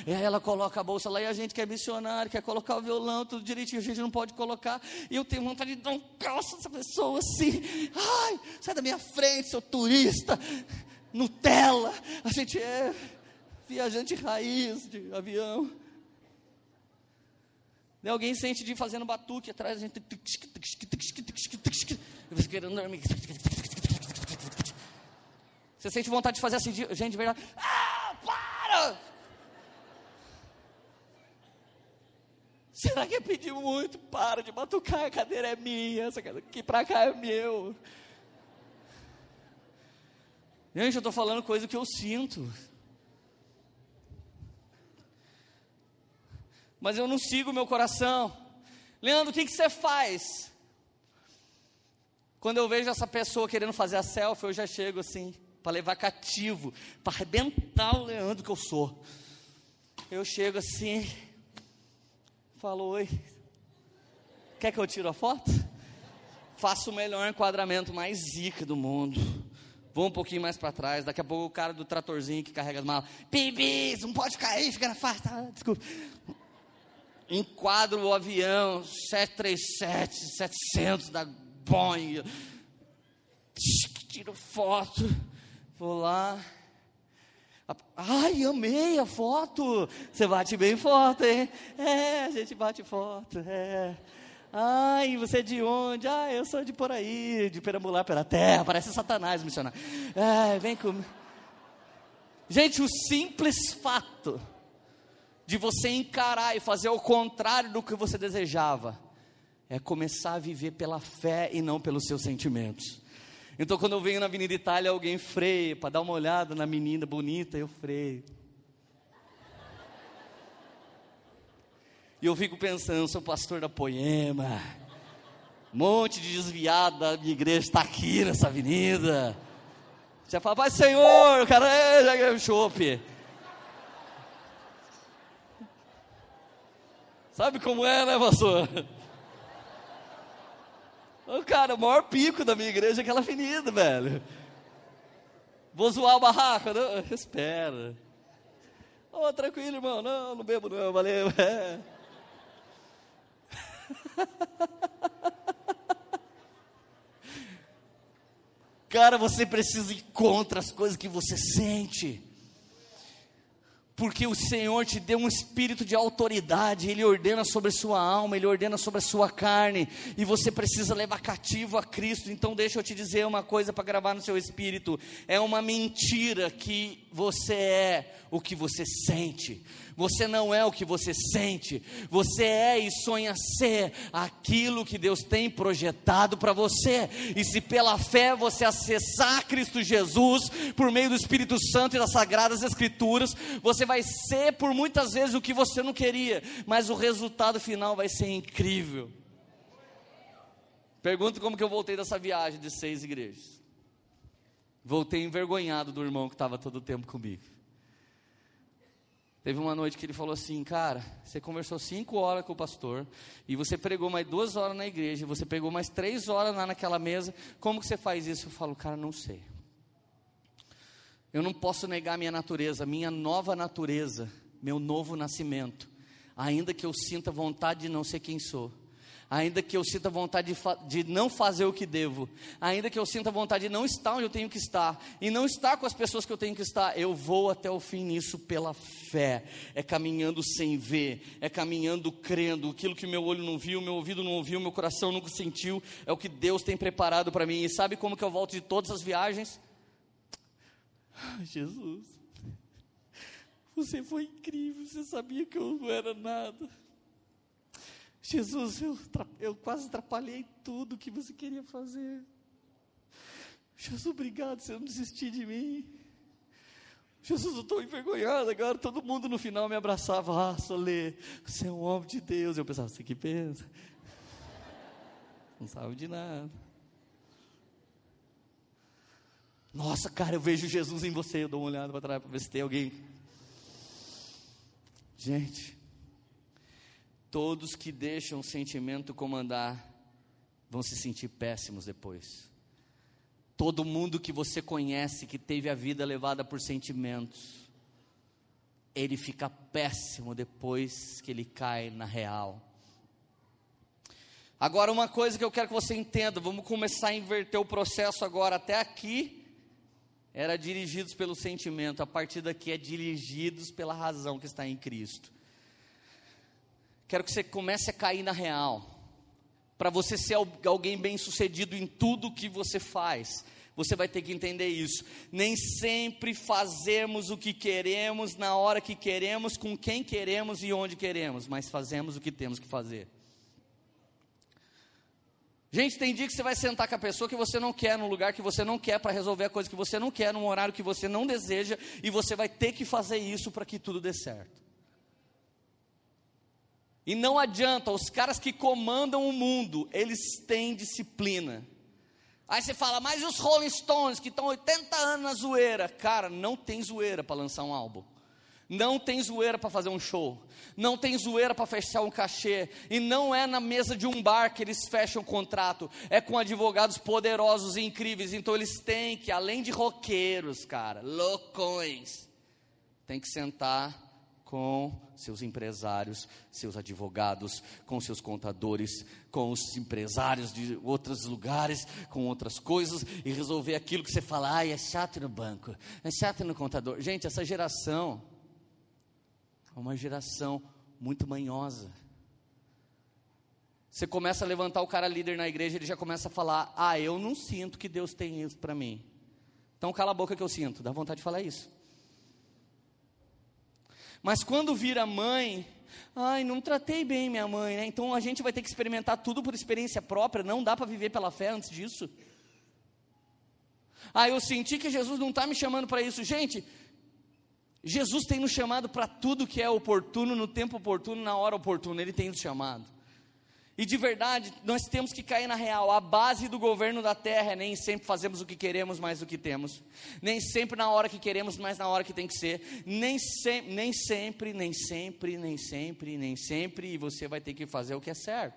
e aí ela coloca a bolsa lá, e a gente que é missionário, quer colocar o violão, tudo direitinho, a gente não pode colocar, e eu tenho vontade de dar um calço nessa pessoa assim, ai, sai da minha frente, seu turista, Nutella. A gente é viajante raiz de avião. E alguém sente de fazendo batuque atrás, a gente. Você sente vontade de fazer assim, gente, de verdade. Ah, para! Será que é pedir muito? Para de batucar, a cadeira é minha, essa cadeira aqui pra cá é meu. Gente, eu estou falando coisa que eu sinto. Mas eu não sigo meu coração. Leandro, o que, que você faz? Quando eu vejo essa pessoa querendo fazer a selfie, eu já chego assim, para levar cativo, para arrebentar o Leandro que eu sou. Eu chego assim, falo, oi, quer que eu tire a foto? Faço o melhor enquadramento mais zica do mundo. Vou um pouquinho mais para trás. Daqui a pouco o cara do tratorzinho que carrega as malas. Bibis, não pode cair, fica na face. Tá, desculpa. Enquadro o avião 737, 700 da Boeing. Tiro foto. Vou lá. Ai, amei a foto. Você bate bem foto, hein? É, a gente bate foto. É. Ai, você é de onde? Ah, eu sou de por aí, de perambular pela terra. Parece Satanás, missionário. Ai, vem comigo. Gente, o simples fato de você encarar e fazer o contrário do que você desejava é começar a viver pela fé e não pelos seus sentimentos. Então, quando eu venho na Avenida Itália, alguém freia para dar uma olhada na menina bonita, eu freio. E eu fico pensando, sou pastor da Poema. Um monte de desviado da minha igreja está aqui nessa avenida. Você fala, Pai Senhor, o cara é, já ganhou chope. Sabe como é, né, pastor? O cara, o maior pico da minha igreja é aquela avenida, velho. Vou zoar o barraco? Não, espera. Oh, tranquilo, irmão. Não, não bebo não, valeu. É. <laughs> Cara, você precisa ir contra as coisas que você sente. Porque o Senhor te deu um espírito de autoridade, Ele ordena sobre a sua alma, Ele ordena sobre a sua carne, e você precisa levar cativo a Cristo. Então, deixa eu te dizer uma coisa para gravar no seu espírito: é uma mentira que você é o que você sente. Você não é o que você sente, você é e sonha ser aquilo que Deus tem projetado para você. E se pela fé você acessar Cristo Jesus por meio do Espírito Santo e das sagradas Escrituras, você vai ser por muitas vezes o que você não queria, mas o resultado final vai ser incrível. Pergunta como que eu voltei dessa viagem de seis igrejas. Voltei envergonhado do irmão que estava todo o tempo comigo. Teve uma noite que ele falou assim, cara, você conversou cinco horas com o pastor, e você pregou mais duas horas na igreja, você pegou mais três horas lá naquela mesa, como que você faz isso? Eu falo, cara, não sei. Eu não posso negar minha natureza, minha nova natureza, meu novo nascimento, ainda que eu sinta vontade de não ser quem sou ainda que eu sinta vontade de, de, não fazer o que devo, ainda que eu sinta vontade de não estar onde eu tenho que estar, e não estar com as pessoas que eu tenho que estar, eu vou até o fim nisso pela fé, é caminhando sem ver, é caminhando crendo, aquilo que meu olho não viu, meu ouvido não ouviu, meu coração nunca sentiu, é o que Deus tem preparado para mim, e sabe como que eu volto de todas as viagens? Jesus, você foi incrível, você sabia que eu não era nada, Jesus, eu, eu quase atrapalhei tudo que você queria fazer. Jesus, obrigado, você não desistiu de mim. Jesus, eu estou envergonhado agora. Todo mundo no final me abraçava. Ah, Solê, você é um homem de Deus. Eu pensava, você que pensa? Não sabe de nada. Nossa, cara, eu vejo Jesus em você. Eu dou uma olhada para trás para ver se tem alguém. Gente, Todos que deixam o sentimento comandar vão se sentir péssimos depois. Todo mundo que você conhece que teve a vida levada por sentimentos, ele fica péssimo depois que ele cai na real. Agora, uma coisa que eu quero que você entenda, vamos começar a inverter o processo agora. Até aqui era dirigidos pelo sentimento, a partir daqui é dirigidos pela razão que está em Cristo. Quero que você comece a cair na real. Para você ser alguém bem sucedido em tudo que você faz, você vai ter que entender isso. Nem sempre fazemos o que queremos, na hora que queremos, com quem queremos e onde queremos, mas fazemos o que temos que fazer. Gente, tem dia que você vai sentar com a pessoa que você não quer, num lugar que você não quer, para resolver a coisa que você não quer, num horário que você não deseja, e você vai ter que fazer isso para que tudo dê certo. E não adianta, os caras que comandam o mundo, eles têm disciplina. Aí você fala, mas os Rolling Stones que estão 80 anos na zoeira? Cara, não tem zoeira para lançar um álbum. Não tem zoeira para fazer um show. Não tem zoeira para fechar um cachê. E não é na mesa de um bar que eles fecham o contrato. É com advogados poderosos e incríveis. Então eles têm que, além de roqueiros, cara, loucões, tem que sentar com seus empresários, seus advogados, com seus contadores, com os empresários de outros lugares, com outras coisas e resolver aquilo que você fala, ai, é chato no banco, é chato no contador. Gente, essa geração é uma geração muito manhosa. Você começa a levantar o cara líder na igreja, ele já começa a falar: Ah, eu não sinto que Deus tem isso para mim. Então cala a boca que eu sinto, dá vontade de falar isso. Mas quando vira mãe, ai, não tratei bem minha mãe, né? Então a gente vai ter que experimentar tudo por experiência própria, não dá para viver pela fé antes disso. Ah, eu senti que Jesus não está me chamando para isso. Gente, Jesus tem nos chamado para tudo que é oportuno, no tempo oportuno, na hora oportuna, Ele tem nos chamado. E de verdade, nós temos que cair na real. A base do governo da terra é nem sempre fazemos o que queremos mais do que temos. Nem sempre na hora que queremos, mas na hora que tem que ser. Nem, se, nem sempre, nem sempre, nem sempre, nem sempre. E você vai ter que fazer o que é certo.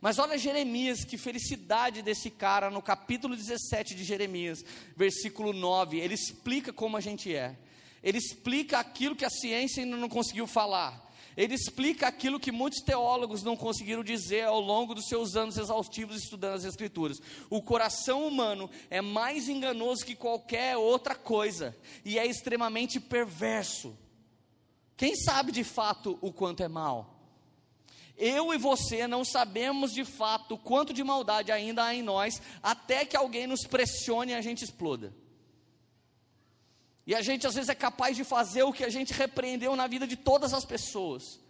Mas olha Jeremias, que felicidade desse cara no capítulo 17 de Jeremias, versículo 9. Ele explica como a gente é. Ele explica aquilo que a ciência ainda não conseguiu falar. Ele explica aquilo que muitos teólogos não conseguiram dizer ao longo dos seus anos exaustivos estudando as Escrituras. O coração humano é mais enganoso que qualquer outra coisa e é extremamente perverso. Quem sabe de fato o quanto é mal? Eu e você não sabemos de fato quanto de maldade ainda há em nós, até que alguém nos pressione e a gente exploda. E a gente às vezes é capaz de fazer o que a gente repreendeu na vida de todas as pessoas.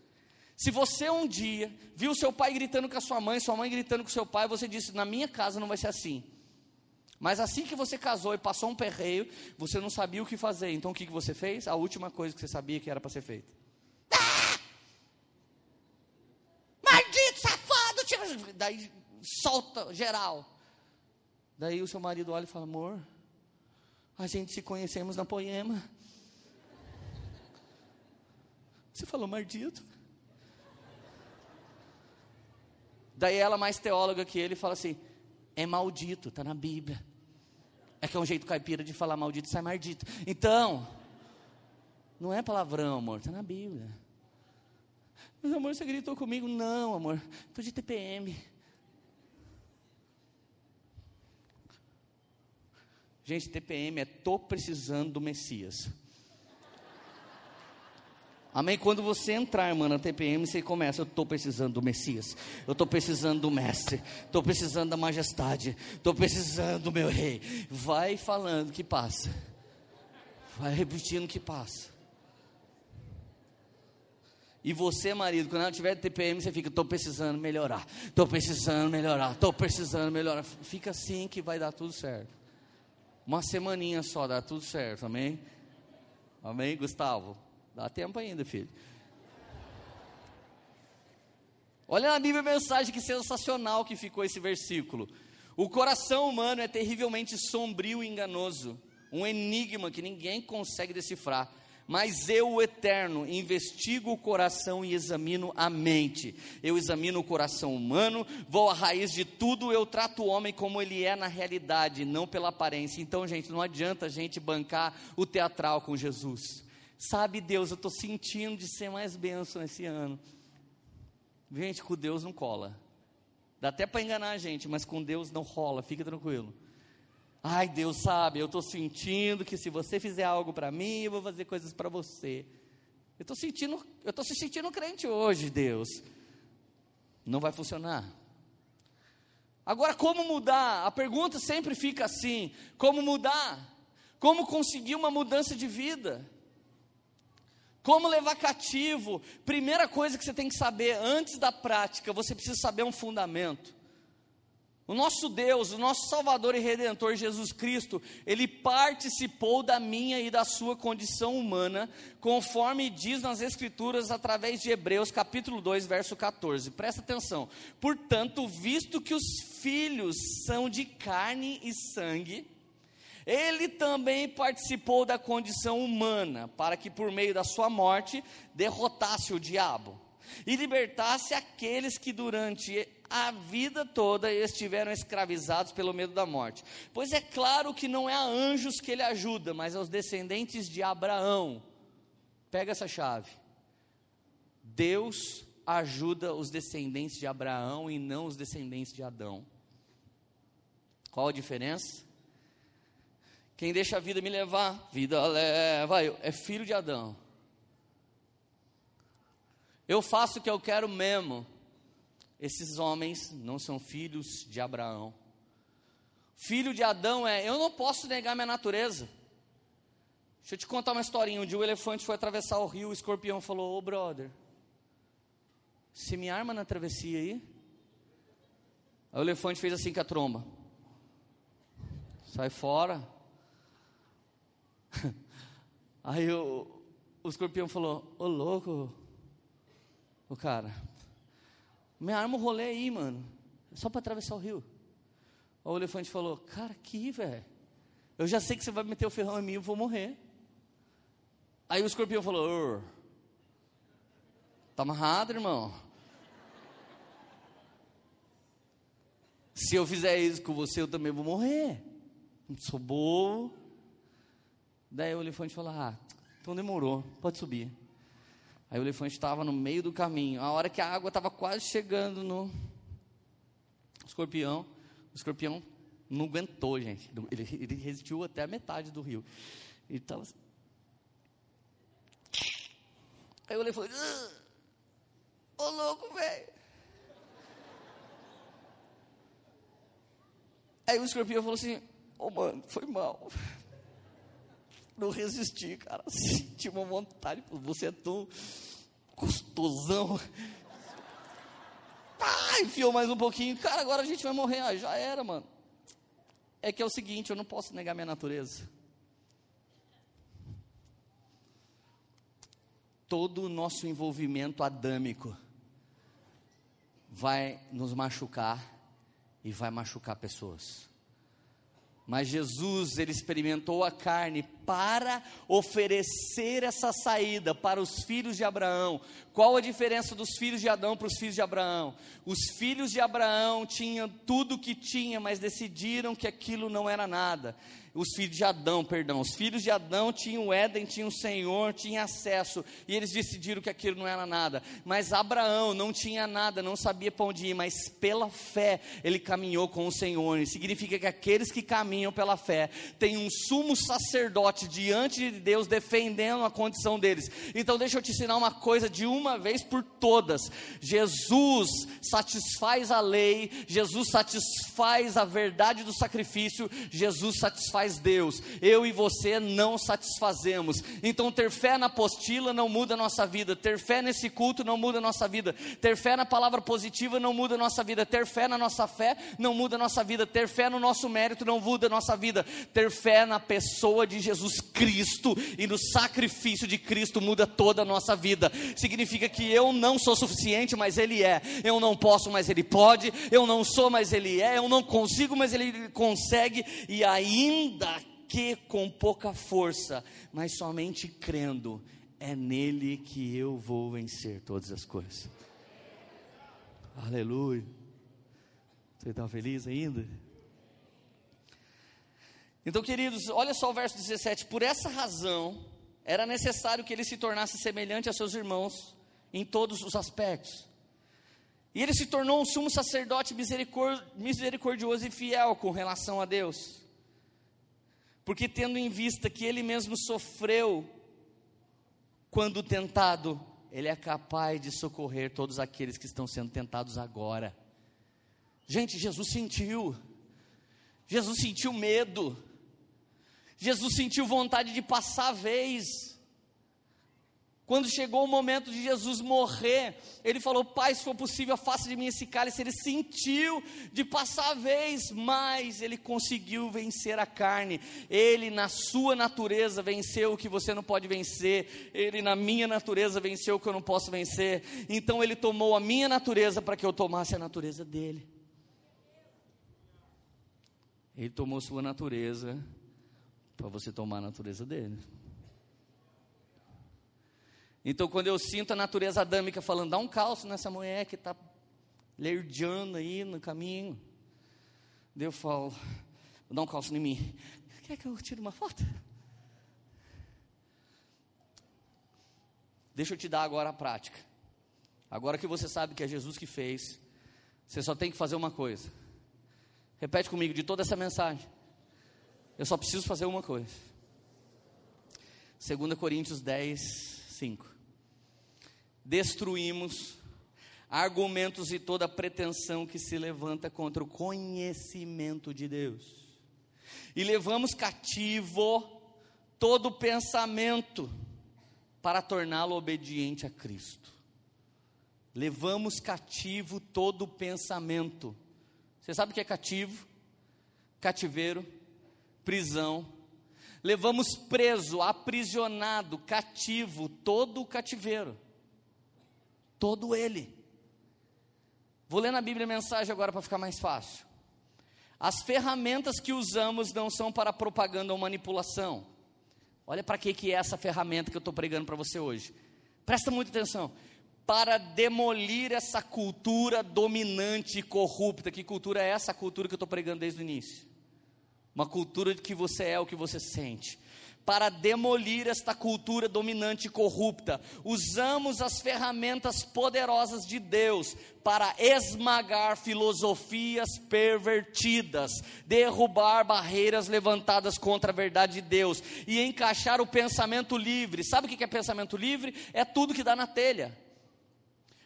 Se você um dia viu seu pai gritando com a sua mãe, sua mãe gritando com seu pai, você disse: Na minha casa não vai ser assim. Mas assim que você casou e passou um perreio, você não sabia o que fazer. Então o que, que você fez? A última coisa que você sabia que era para ser feita. Ah! Maldito safado! Daí solta geral. Daí o seu marido olha e fala: Amor, a gente se conhecemos na poema. Você falou maldito. Daí ela, mais teóloga que ele, fala assim: é maldito, está na Bíblia. É que é um jeito caipira de falar maldito, sai maldito. Então, não é palavrão, amor, está na Bíblia. Mas amor, você gritou comigo? Não, amor, estou de TPM. Gente, TPM é tô precisando do Messias. Amém? Quando você entrar, irmã, na TPM, você começa, eu estou precisando do Messias, eu estou precisando do Mestre, estou precisando da majestade, estou precisando do meu rei. Vai falando que passa. Vai repetindo que passa. E você, marido, quando ela tiver TPM, você fica, estou precisando melhorar, estou precisando melhorar, estou precisando melhorar. Fica assim que vai dar tudo certo. Uma semaninha só dá tudo certo, amém? Amém, Gustavo? Dá tempo ainda, filho. Olha na Bíblia a mensagem que sensacional que ficou esse versículo. O coração humano é terrivelmente sombrio e enganoso, um enigma que ninguém consegue decifrar. Mas eu, o Eterno, investigo o coração e examino a mente. Eu examino o coração humano, vou à raiz de tudo, eu trato o homem como ele é na realidade, não pela aparência. Então, gente, não adianta a gente bancar o teatral com Jesus. Sabe, Deus, eu estou sentindo de ser mais bênção esse ano. Gente, com Deus não cola. Dá até para enganar a gente, mas com Deus não rola, fica tranquilo. Ai, Deus sabe, eu estou sentindo que se você fizer algo para mim, eu vou fazer coisas para você. Eu estou sentindo, eu estou se sentindo crente hoje, Deus. Não vai funcionar. Agora, como mudar? A pergunta sempre fica assim: como mudar? Como conseguir uma mudança de vida? Como levar cativo? Primeira coisa que você tem que saber antes da prática, você precisa saber um fundamento. O nosso Deus, o nosso Salvador e Redentor Jesus Cristo, ele participou da minha e da sua condição humana, conforme diz nas Escrituras através de Hebreus capítulo 2, verso 14. Presta atenção. Portanto, visto que os filhos são de carne e sangue, ele também participou da condição humana, para que por meio da sua morte derrotasse o diabo e libertasse aqueles que durante a vida toda estiveram escravizados pelo medo da morte. Pois é claro que não é a anjos que ele ajuda, mas aos descendentes de Abraão. Pega essa chave. Deus ajuda os descendentes de Abraão e não os descendentes de Adão. Qual a diferença? Quem deixa a vida me levar, vida leva eu. É filho de Adão. Eu faço o que eu quero mesmo. Esses homens não são filhos de Abraão. Filho de Adão é, eu não posso negar minha natureza. Deixa eu te contar uma historinha. Um dia o elefante foi atravessar o rio, o escorpião falou: Ô oh, brother, se me arma na travessia aí. Aí o elefante fez assim com a tromba: Sai fora. <laughs> Aí o, o escorpião falou: Ô louco, o cara, me arma o rolê aí, mano, só para atravessar o rio. O elefante falou: Cara, aqui, velho, eu já sei que você vai meter o ferrão em mim, eu vou morrer. Aí o escorpião falou: Tá amarrado, irmão. Se eu fizer isso com você, eu também vou morrer. Não sou bobo. Daí o elefante falou: Ah, então demorou, pode subir. Aí o elefante estava no meio do caminho. A hora que a água estava quase chegando no escorpião, o escorpião não aguentou, gente. Ele, ele resistiu até a metade do rio. Ele estava assim. Aí o elefante, ô oh, louco, velho. Aí o escorpião falou assim: Ô oh, mano, foi mal não resisti, cara. <laughs> Senti uma vontade, você é tão gostosão. <laughs> Ah, enfiou mais um pouquinho. Cara, agora a gente vai morrer. Ah, já era, mano. É que é o seguinte, eu não posso negar minha natureza. Todo o nosso envolvimento adâmico vai nos machucar e vai machucar pessoas. Mas Jesus, ele experimentou a carne para oferecer essa saída para os filhos de Abraão. Qual a diferença dos filhos de Adão para os filhos de Abraão? Os filhos de Abraão tinham tudo o que tinha, mas decidiram que aquilo não era nada os filhos de Adão, perdão, os filhos de Adão tinham o Éden, tinham o Senhor, tinham acesso, e eles decidiram que aquilo não era nada. Mas Abraão não tinha nada, não sabia para onde ir, mas pela fé ele caminhou com o Senhor. E significa que aqueles que caminham pela fé têm um sumo sacerdote diante de Deus defendendo a condição deles. Então deixa eu te ensinar uma coisa de uma vez por todas. Jesus satisfaz a lei, Jesus satisfaz a verdade do sacrifício, Jesus satisfaz Deus, eu e você não satisfazemos. Então, ter fé na apostila não muda a nossa vida, ter fé nesse culto não muda a nossa vida, ter fé na palavra positiva não muda a nossa vida, ter fé na nossa fé não muda a nossa vida, ter fé no nosso mérito não muda a nossa vida, ter fé na pessoa de Jesus Cristo e no sacrifício de Cristo muda toda a nossa vida. Significa que eu não sou suficiente, mas Ele é, eu não posso, mas Ele pode, eu não sou, mas Ele é, eu não consigo, mas Ele consegue, e ainda que com pouca força, mas somente crendo, é nele que eu vou vencer todas as coisas. Aleluia. Você está feliz ainda? Então, queridos, olha só o verso 17: por essa razão, era necessário que ele se tornasse semelhante a seus irmãos em todos os aspectos. E ele se tornou um sumo sacerdote misericordioso e fiel com relação a Deus porque tendo em vista que ele mesmo sofreu quando tentado, ele é capaz de socorrer todos aqueles que estão sendo tentados agora. Gente, Jesus sentiu, Jesus sentiu medo, Jesus sentiu vontade de passar a vez, quando chegou o momento de Jesus morrer, ele falou: Pai, se for possível, faça de mim esse cálice. Ele sentiu de passar a vez, mas ele conseguiu vencer a carne. Ele, na sua natureza, venceu o que você não pode vencer. Ele, na minha natureza, venceu o que eu não posso vencer. Então, ele tomou a minha natureza para que eu tomasse a natureza dele. Ele tomou sua natureza para você tomar a natureza dele. Então, quando eu sinto a natureza adâmica falando, dá um calço nessa mulher que está lerdeando aí no caminho, eu falo, dá um calço em mim. Quer que eu tire uma foto? Deixa eu te dar agora a prática. Agora que você sabe que é Jesus que fez, você só tem que fazer uma coisa. Repete comigo de toda essa mensagem. Eu só preciso fazer uma coisa. 2 Coríntios 10, 5 destruímos argumentos e toda pretensão que se levanta contra o conhecimento de Deus. E levamos cativo todo pensamento para torná-lo obediente a Cristo. Levamos cativo todo pensamento. Você sabe o que é cativo? Cativeiro, prisão. Levamos preso, aprisionado, cativo, todo o cativeiro todo ele. Vou ler na Bíblia a mensagem agora para ficar mais fácil. As ferramentas que usamos não são para propaganda ou manipulação. Olha para que, que é essa ferramenta que eu estou pregando para você hoje. Presta muita atenção. Para demolir essa cultura dominante e corrupta. Que cultura é essa? A cultura que eu estou pregando desde o início. Uma cultura de que você é o que você sente para demolir esta cultura dominante e corrupta. Usamos as ferramentas poderosas de Deus para esmagar filosofias pervertidas, derrubar barreiras levantadas contra a verdade de Deus e encaixar o pensamento livre. Sabe o que é pensamento livre? É tudo que dá na telha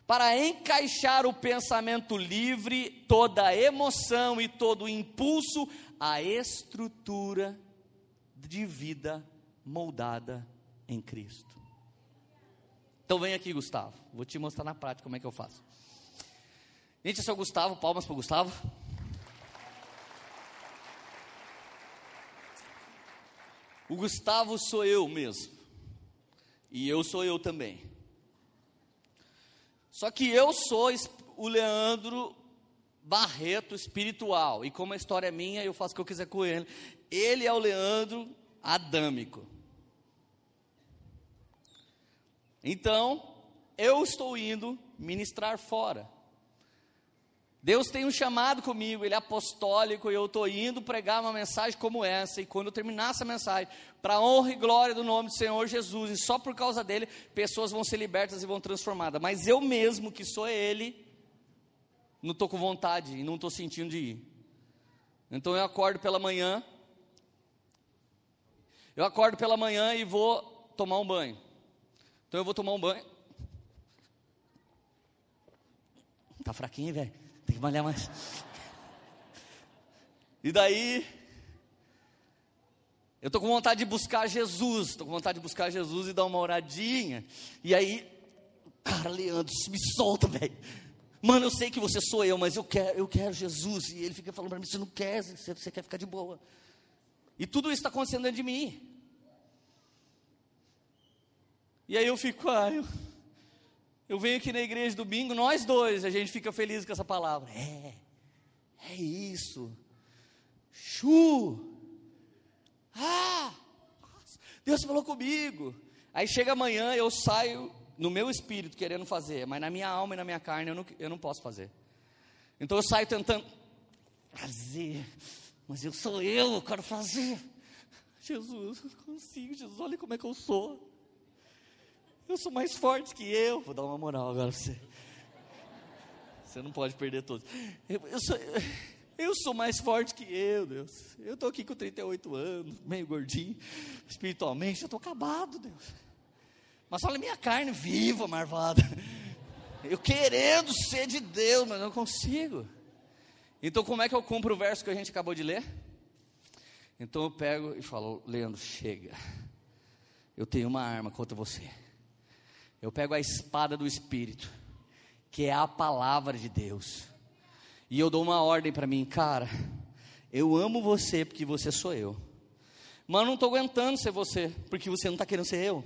para encaixar o pensamento livre, toda emoção e todo impulso, a estrutura de vida moldada em Cristo. Então vem aqui, Gustavo. Vou te mostrar na prática como é que eu faço. Gente, esse é o Gustavo. Palmas para o Gustavo. O Gustavo sou eu mesmo. E eu sou eu também. Só que eu sou o Leandro Barreto espiritual. E como a história é minha, eu faço o que eu quiser com ele. Ele é o Leandro Adâmico. Então, eu estou indo ministrar fora. Deus tem um chamado comigo, ele é apostólico, e eu estou indo pregar uma mensagem como essa, e quando eu terminar essa mensagem, para honra e glória do nome do Senhor Jesus, e só por causa dele, pessoas vão ser libertas e vão transformadas, mas eu mesmo, que sou ele, não estou com vontade e não estou sentindo de ir. Então eu acordo pela manhã, eu acordo pela manhã e vou tomar um banho. Então eu vou tomar um banho. Tá fraquinho, velho? Tem que malhar mais. E daí, eu tô com vontade de buscar Jesus, tô com vontade de buscar Jesus e dar uma oradinha. E aí, cara, Leandro, me solta, velho. Mano, eu sei que você sou eu, mas eu quero, eu quero Jesus. E ele fica falando para mim: você não quer, você, quer ficar de boa. E tudo isso está acontecendo dentro de mim. E aí eu fico, ah, eu, eu venho aqui na igreja domingo, nós dois, a gente fica feliz com essa palavra. É, é isso. Chu. Ah, Deus falou comigo. Aí chega amanhã, eu saio no meu espírito querendo fazer, mas na minha alma e na minha carne eu não, eu não posso fazer. Então eu saio tentando fazer, mas eu sou eu, eu quero fazer. Jesus, eu consigo, Jesus, olha como é que eu sou. Eu sou mais forte que eu. Vou dar uma moral agora pra você. Você não pode perder todos. Eu, eu, sou, eu sou mais forte que eu, Deus. Eu estou aqui com 38 anos, meio gordinho. Espiritualmente, eu estou acabado, Deus. Mas olha minha carne viva, marvada. <laughs> Eu querendo ser de Deus, mas não consigo. Então, como é que eu cumpro o verso que a gente acabou de ler? Então eu pego e falo, Leandro, chega. Eu tenho uma arma contra você eu pego a espada do Espírito, que é a palavra de Deus, e eu dou uma ordem para mim, cara, eu amo você porque você sou eu, mas eu não estou aguentando ser você, porque você não está querendo ser eu.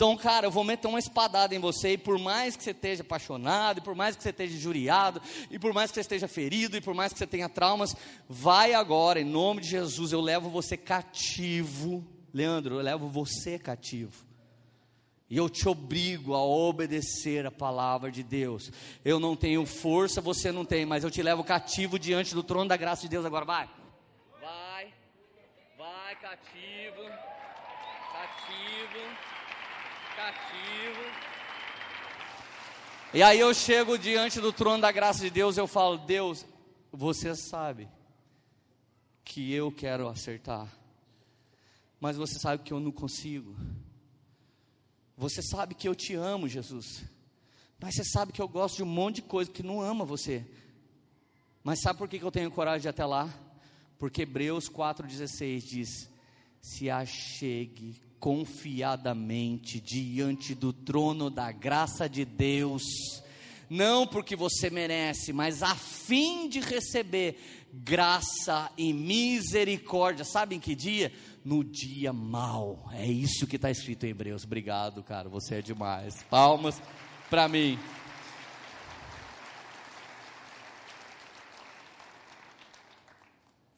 Então, cara, eu vou meter uma espadada em você, e por mais que você esteja apaixonado, e por mais que você esteja injuriado, e por mais que você esteja ferido, e por mais que você tenha traumas, vai agora, em nome de Jesus, eu levo você cativo. Leandro, eu levo você cativo. E eu te obrigo a obedecer a palavra de Deus. Eu não tenho força, você não tem, mas eu te levo cativo diante do trono da graça de Deus. Agora vai. Vai. Vai, cativo. Cativo. E aí eu chego diante do trono da graça de Deus, eu falo: "Deus, você sabe que eu quero acertar. Mas você sabe que eu não consigo." Você sabe que eu te amo, Jesus. Mas você sabe que eu gosto de um monte de coisa que não ama você. Mas sabe por que eu tenho coragem de ir até lá? Porque Hebreus 4,16 diz: Se achegue confiadamente diante do trono da graça de Deus, não porque você merece, mas a fim de receber graça e misericórdia. Sabe em que dia? no dia mal. É isso que está escrito em Hebreus. Obrigado, cara, você é demais. Palmas para mim.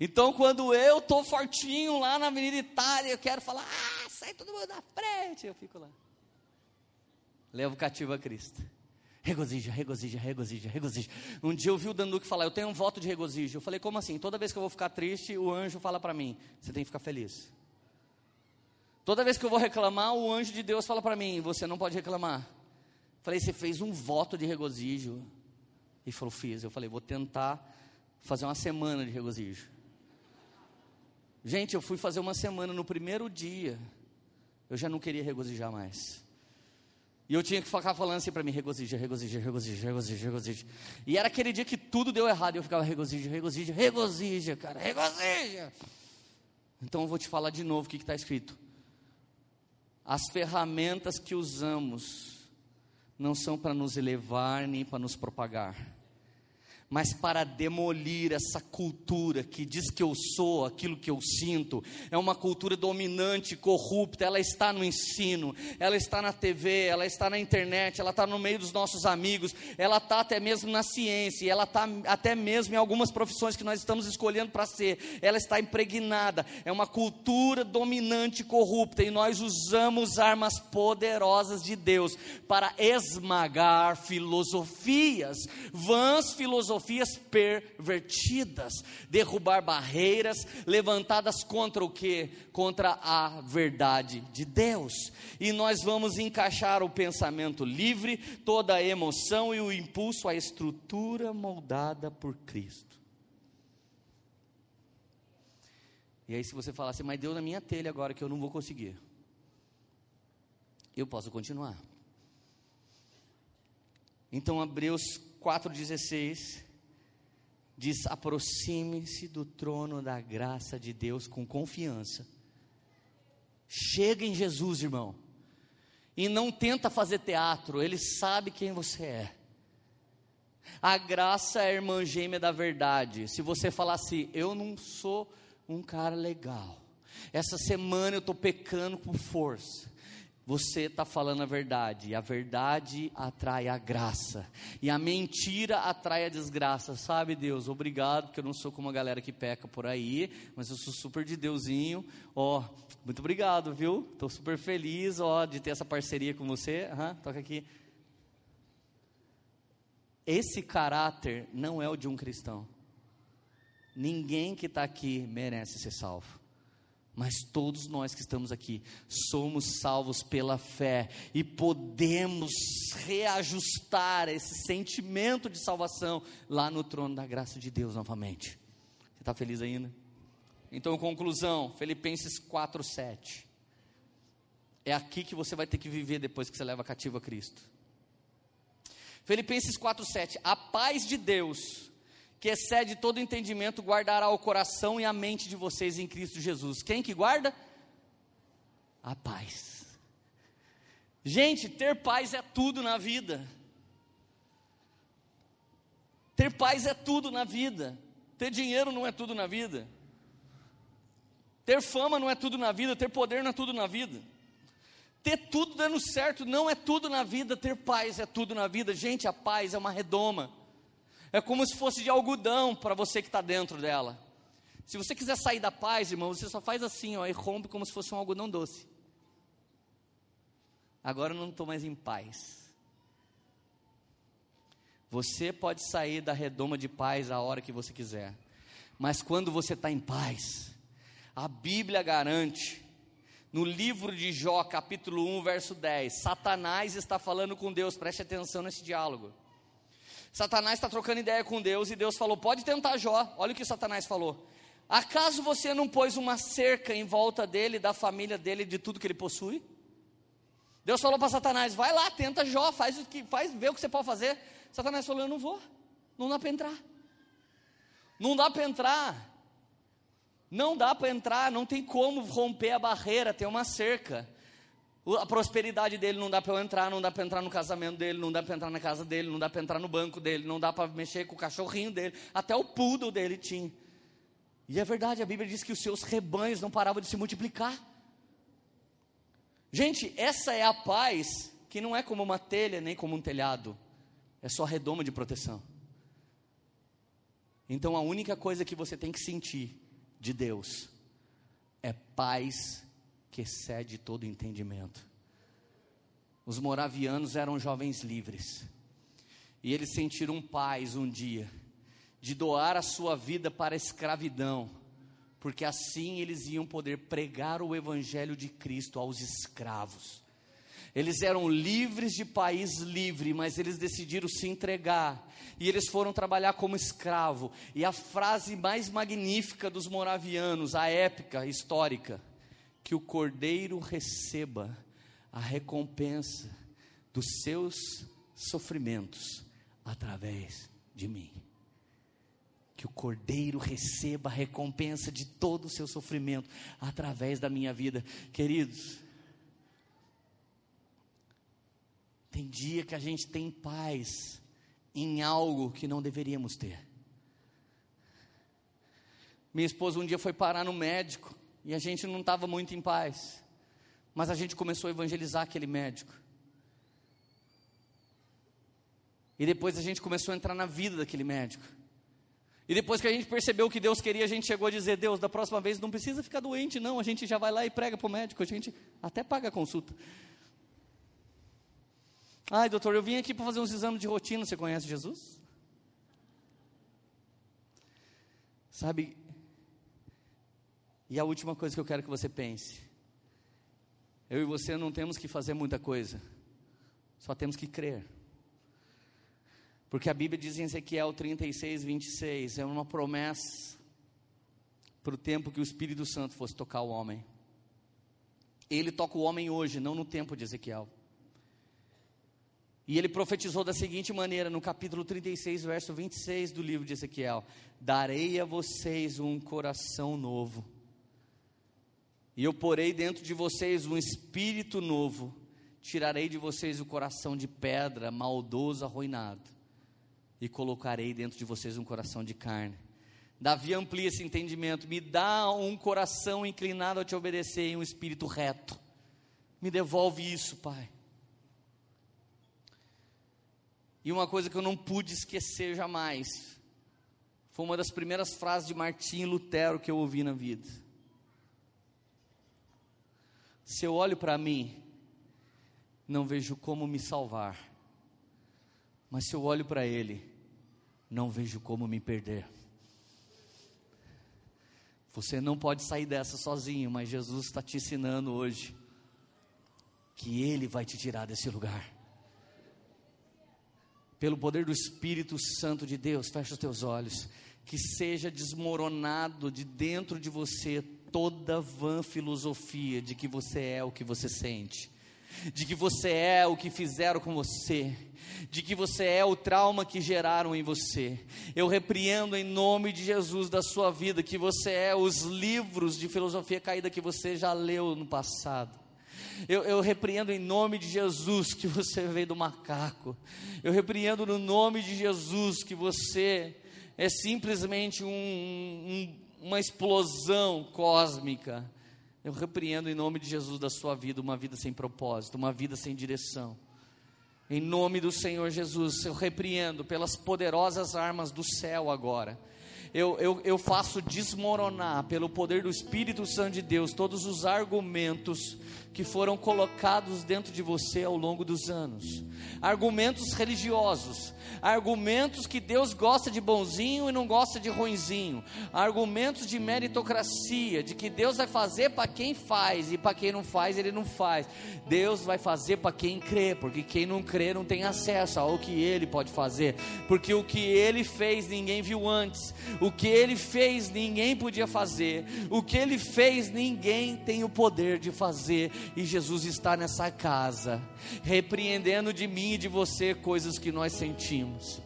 Então, quando eu tô fortinho lá na Avenida Itália, eu quero falar, ah, sai todo mundo da frente, eu fico lá. Levo cativo a Cristo. Regozija, regozija, regozija, regozija. Um dia eu vi o Danduque falar, eu tenho um voto de regozijo. Eu falei, como assim? Toda vez que eu vou ficar triste, o anjo fala para mim, você tem que ficar feliz. Toda vez que eu vou reclamar, o anjo de Deus fala para mim, você não pode reclamar. Eu falei, você fez um voto de regozijo. Ele falou, fiz. Eu falei, vou tentar fazer uma semana de regozijo. Gente, eu fui fazer uma semana no primeiro dia. Eu já não queria regozijar mais. E eu tinha que ficar falando assim para mim, regozija, regozija, regozija, regozija, regozija. E era aquele dia que tudo deu errado, e eu ficava regozija, regozija, regozija, cara, regozija. Então eu vou te falar de novo o que está escrito. As ferramentas que usamos não são para nos elevar nem para nos propagar, mas para demolir essa cultura que diz que eu sou aquilo que eu sinto. É uma cultura dominante, corrupta. Ela está no ensino, ela está na TV, ela está na internet, ela está no meio dos nossos amigos, ela está até mesmo na ciência, ela está até mesmo em algumas profissões que nós estamos escolhendo para ser. Ela está impregnada. É uma cultura dominante, corrupta, e nós usamos armas poderosas de Deus para esmagar filosofias, vãs filosofias filosofias pervertidas, derrubar barreiras levantadas contra o que? Contra a verdade de Deus. E nós vamos encaixar o pensamento livre, toda a emoção e o impulso à estrutura moldada por Cristo. E aí, se você falar assim, mas deu na minha telha agora que eu não vou conseguir, eu posso continuar. Então, Hebreus 4,16 diz: aproxime-se do trono da graça de Deus com confiança. Chega em Jesus, irmão. E não tenta fazer teatro, ele sabe quem você é. A graça é a irmã gêmea da verdade. Se você falar assim, eu não sou um cara legal. Essa semana eu estou pecando por força você está falando a verdade, a verdade atrai a graça, e a mentira atrai a desgraça, sabe Deus? Obrigado, porque eu não sou como a galera que peca por aí, mas eu sou super de Deusinho, ó, muito obrigado, viu? Estou super feliz, ó, de ter essa parceria com você, uhum, toca aqui. Esse caráter não é o de um cristão, ninguém que está aqui merece ser salvo. Mas todos nós que estamos aqui somos salvos pela fé e podemos reajustar esse sentimento de salvação lá no trono da graça de Deus novamente. Você está feliz ainda? Então, conclusão: Filipenses 4,7. É aqui que você vai ter que viver depois que você leva cativo a Cristo. Filipenses 4,7. A paz de Deus que excede todo entendimento, guardará o coração e a mente de vocês em Cristo Jesus. Quem que guarda? A paz. Gente, ter paz é tudo na vida. Ter paz é tudo na vida. Ter dinheiro não é tudo na vida. Ter fama não é tudo na vida. Ter poder não é tudo na vida. Ter tudo dando certo não é tudo na vida. Ter paz é tudo na vida. Gente, a paz é uma redoma é como se fosse de algodão para você que está dentro dela. Se você quiser sair da paz, irmão, você só faz assim, ó, e rompe como se fosse um algodão doce. Agora eu não estou mais em paz. Você pode sair da redoma de paz a hora que você quiser, mas quando você está em paz, a Bíblia garante, no livro de Jó, capítulo 1, verso 10, Satanás está falando com Deus, preste atenção nesse diálogo. Satanás está trocando ideia com Deus e Deus falou: pode tentar Jó. Olha o que Satanás falou. Acaso você não pôs uma cerca em volta dele, da família dele, de tudo que ele possui? Deus falou para Satanás: vai lá, tenta Jó, faz o que, faz, vê o que você pode fazer. Satanás falou: eu não vou, não dá para entrar. Não dá para entrar. Não dá para entrar, não tem como romper a barreira, tem uma cerca. A prosperidade dele não dá para eu entrar, não dá para entrar no casamento dele, não dá para entrar na casa dele, não dá para entrar no banco dele, não dá para mexer com o cachorrinho dele, até o poodle dele tinha. E é verdade, a Bíblia diz que os seus rebanhos não paravam de se multiplicar. Gente, essa é a paz que não é como uma telha nem como um telhado, é só redoma de proteção. Então a única coisa que você tem que sentir de Deus é paz que excede todo entendimento. Os moravianos eram jovens livres, e eles sentiram paz um dia, de doar a sua vida para a escravidão, porque assim eles iam poder pregar o Evangelho de Cristo aos escravos. Eles eram livres de país livre, mas eles decidiram se entregar. E eles foram trabalhar como escravo. E a frase mais magnífica dos moravianos, a épica histórica, que o cordeiro receba a recompensa dos seus sofrimentos através de mim. Que o cordeiro receba a recompensa de todo o seu sofrimento através da minha vida. Queridos, tem dia que a gente tem paz em algo que não deveríamos ter. Minha esposa um dia foi parar no médico e a gente não estava muito em paz, mas a gente começou a evangelizar aquele médico. E depois a gente começou a entrar na vida daquele médico. E depois que a gente percebeu o que Deus queria, a gente chegou a dizer: Deus, da próxima vez não precisa ficar doente, não. A gente já vai lá e prega para o médico, a gente até paga a consulta. Ai, doutor, eu vim aqui para fazer uns exames de rotina. Você conhece Jesus? Sabe? E a última coisa que eu quero que você pense: eu e você não temos que fazer muita coisa, só temos que crer. Porque a Bíblia diz em Ezequiel 36, 26, é uma promessa para o tempo que o Espírito Santo fosse tocar o homem. Ele toca o homem hoje, não no tempo de Ezequiel. E ele profetizou da seguinte maneira, no capítulo 36, verso 26 do livro de Ezequiel: Darei a vocês um coração novo, e eu porei dentro de vocês um espírito novo, tirarei de vocês o coração de pedra, maldoso, arruinado e colocarei dentro de vocês um coração de carne. Davi amplia esse entendimento. Me dá um coração inclinado a te obedecer e um espírito reto. Me devolve isso, Pai. E uma coisa que eu não pude esquecer jamais foi uma das primeiras frases de Martim Lutero que eu ouvi na vida. Se eu olho para mim, não vejo como me salvar, mas se eu olho para Ele, não vejo como me perder. Você não pode sair dessa sozinho, mas Jesus está te ensinando hoje que Ele vai te tirar desse lugar. Pelo poder do Espírito Santo de Deus, fecha os teus olhos, que seja desmoronado de dentro de você toda vã filosofia de que você é o que você sente de que você é o que fizeram com você, de que você é o trauma que geraram em você. Eu repreendo em nome de Jesus da sua vida que você é os livros de filosofia caída que você já leu no passado. Eu, eu, repreendo em nome de Jesus que você veio do macaco. Eu repreendo no nome de Jesus que você é simplesmente um, um, uma explosão cósmica eu repreendo em nome de Jesus da sua vida uma vida sem propósito, uma vida sem direção. Em nome do Senhor Jesus, eu repreendo pelas poderosas armas do céu agora. Eu, eu, eu faço desmoronar, pelo poder do Espírito Santo de Deus, todos os argumentos que foram colocados dentro de você ao longo dos anos. Argumentos religiosos, argumentos que Deus gosta de bonzinho e não gosta de ruinzinho, argumentos de meritocracia, de que Deus vai fazer para quem faz e para quem não faz, ele não faz. Deus vai fazer para quem crê, porque quem não crê não tem acesso ao que ele pode fazer, porque o que ele fez ninguém viu antes, o que ele fez ninguém podia fazer, o que ele fez ninguém tem o poder de fazer e Jesus está nessa casa, repreendendo de mim e de você coisas que nós sentimos.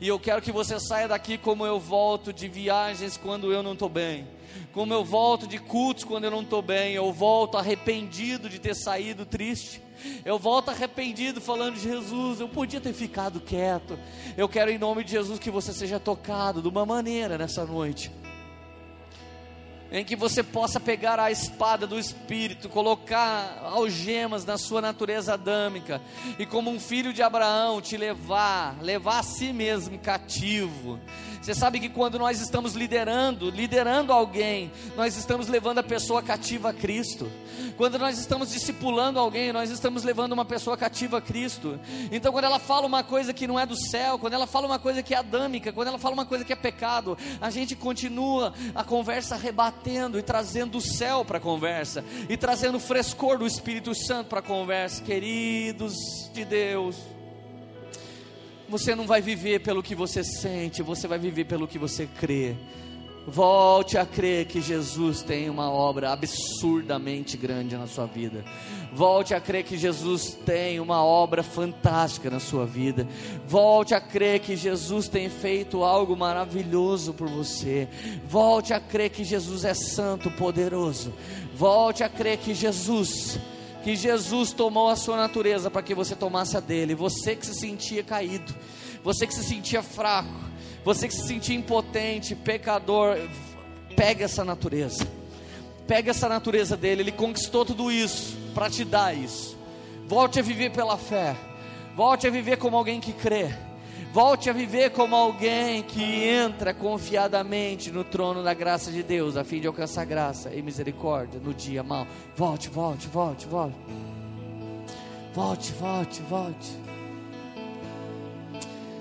E eu quero que você saia daqui como eu volto de viagens quando eu não estou bem, como eu volto de cultos quando eu não estou bem, eu volto arrependido de ter saído triste. Eu volto arrependido falando de Jesus, eu podia ter ficado quieto. Eu quero em nome de Jesus que você seja tocado de uma maneira nessa noite em que você possa pegar a espada do Espírito, colocar algemas na sua natureza adâmica, e como um filho de Abraão, te levar, levar a si mesmo cativo, você sabe que quando nós estamos liderando, liderando alguém, nós estamos levando a pessoa cativa a Cristo. Quando nós estamos discipulando alguém, nós estamos levando uma pessoa cativa a Cristo. Então, quando ela fala uma coisa que não é do céu, quando ela fala uma coisa que é adâmica, quando ela fala uma coisa que é pecado, a gente continua a conversa e trazendo o céu para a conversa e trazendo o frescor do Espírito Santo para a conversa, queridos de Deus. Você não vai viver pelo que você sente, você vai viver pelo que você crê. Volte a crer que Jesus tem uma obra absurdamente grande na sua vida. Volte a crer que Jesus tem uma obra fantástica na sua vida. Volte a crer que Jesus tem feito algo maravilhoso por você. Volte a crer que Jesus é santo, poderoso. Volte a crer que Jesus que Jesus tomou a sua natureza para que você tomasse a dele. Você que se sentia caído, Você que se sentia fraco, você que se sentia impotente, pecador, pega essa natureza. Pega essa natureza dele, ele conquistou tudo isso para te dar isso. Volte a viver pela fé. Volte a viver como alguém que crê. Volte a viver como alguém que entra confiadamente no trono da graça de Deus, a fim de alcançar graça e misericórdia no dia mal. Volte, volte, volte, volte. Volte, volte, volte.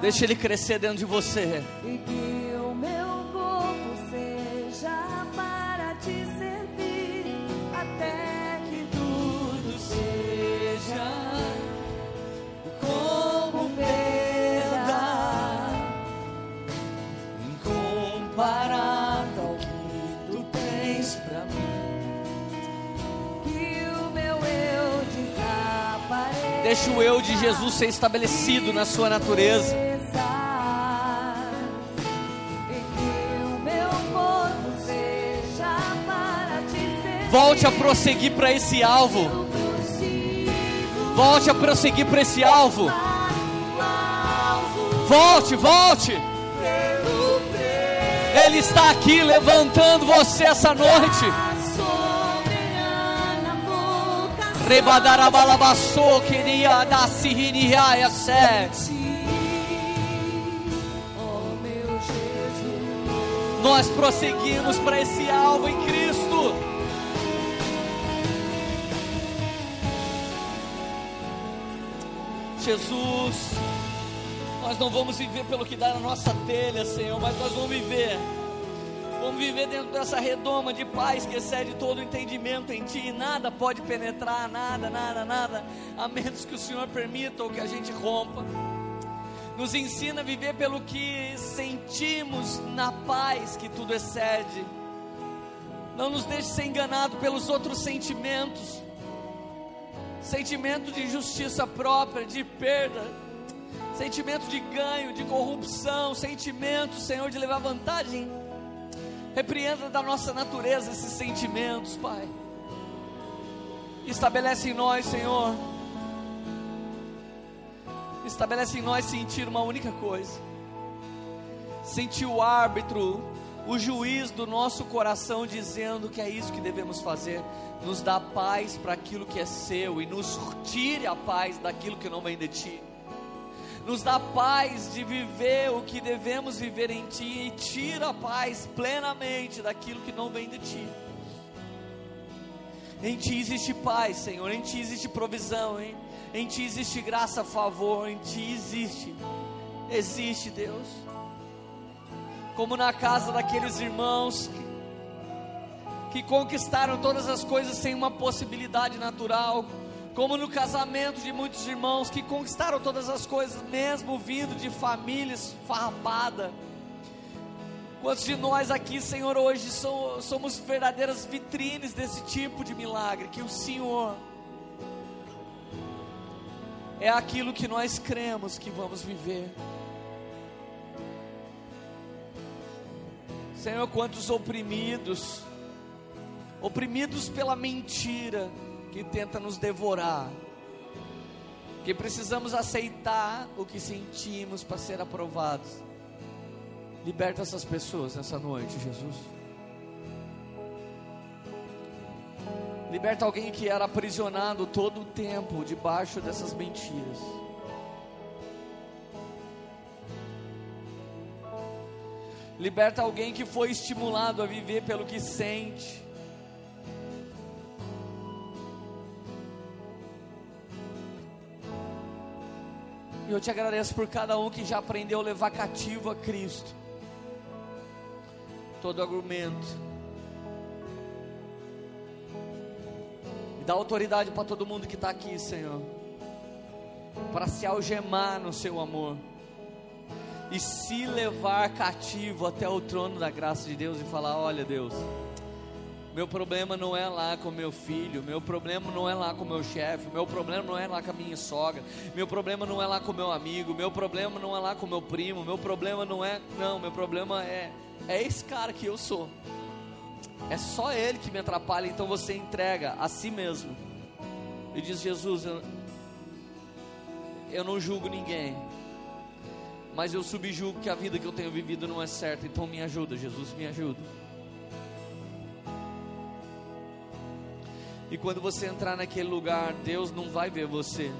Deixa ele crescer dentro de você. Deixa o eu de Jesus ser estabelecido na sua natureza. Volte a prosseguir para esse alvo. Volte a prosseguir para esse alvo. Volte, volte. Ele está aqui levantando você essa noite. Rebadarabalabaçô, queria dar meu Jesus, Nós prosseguimos para esse alvo em Cristo. Jesus, nós não vamos viver pelo que dá na nossa telha, Senhor, mas nós vamos viver. Vamos viver dentro dessa redoma de paz que excede todo o entendimento em Ti. E nada pode penetrar, nada, nada, nada, a menos que o Senhor permita ou que a gente rompa. Nos ensina a viver pelo que sentimos na paz que tudo excede. Não nos deixe ser enganado pelos outros sentimentos. Sentimento de injustiça própria, de perda, sentimento de ganho, de corrupção, sentimento, Senhor, de levar vantagem. Repreenda da nossa natureza esses sentimentos, Pai. Estabelece em nós, Senhor. Estabelece em nós sentir uma única coisa. Sentir o árbitro, o juiz do nosso coração dizendo que é isso que devemos fazer. Nos dá paz para aquilo que é seu e nos tire a paz daquilo que não vem de ti nos dá paz de viver o que devemos viver em Ti e tira a paz plenamente daquilo que não vem de Ti. Em Ti existe paz, Senhor, em Ti existe provisão, hein? em Ti existe graça, favor, em Ti existe, existe Deus. Como na casa daqueles irmãos que, que conquistaram todas as coisas sem uma possibilidade natural, como no casamento de muitos irmãos que conquistaram todas as coisas, mesmo vindo de famílias farrapadas. Quantos de nós aqui, Senhor, hoje so- somos verdadeiras vitrines desse tipo de milagre? Que o Senhor é aquilo que nós cremos que vamos viver. Senhor, quantos oprimidos, oprimidos pela mentira que tenta nos devorar, que precisamos aceitar o que sentimos para ser aprovados. Liberta essas pessoas nessa noite, Jesus. Liberta alguém que era aprisionado todo o tempo debaixo dessas mentiras. Liberta alguém que foi estimulado a viver pelo que sente. E eu te agradeço por cada um que já aprendeu a levar cativo a Cristo. Todo argumento. E dá autoridade para todo mundo que está aqui, Senhor. para se algemar no seu amor e se levar cativo até o trono da graça de Deus e falar: Olha, Deus, meu problema não é lá com meu filho, meu problema não é lá com meu chefe, meu problema não é lá com a minha sogra, meu problema não é lá com meu amigo, meu problema não é lá com meu primo, meu problema não é, não, meu problema é é esse cara que eu sou. É só ele que me atrapalha, então você entrega a si mesmo. E diz Jesus, eu, eu não julgo ninguém, mas eu subjugo que a vida que eu tenho vivido não é certa, então me ajuda, Jesus, me ajuda. E quando você entrar naquele lugar, Deus não vai ver você.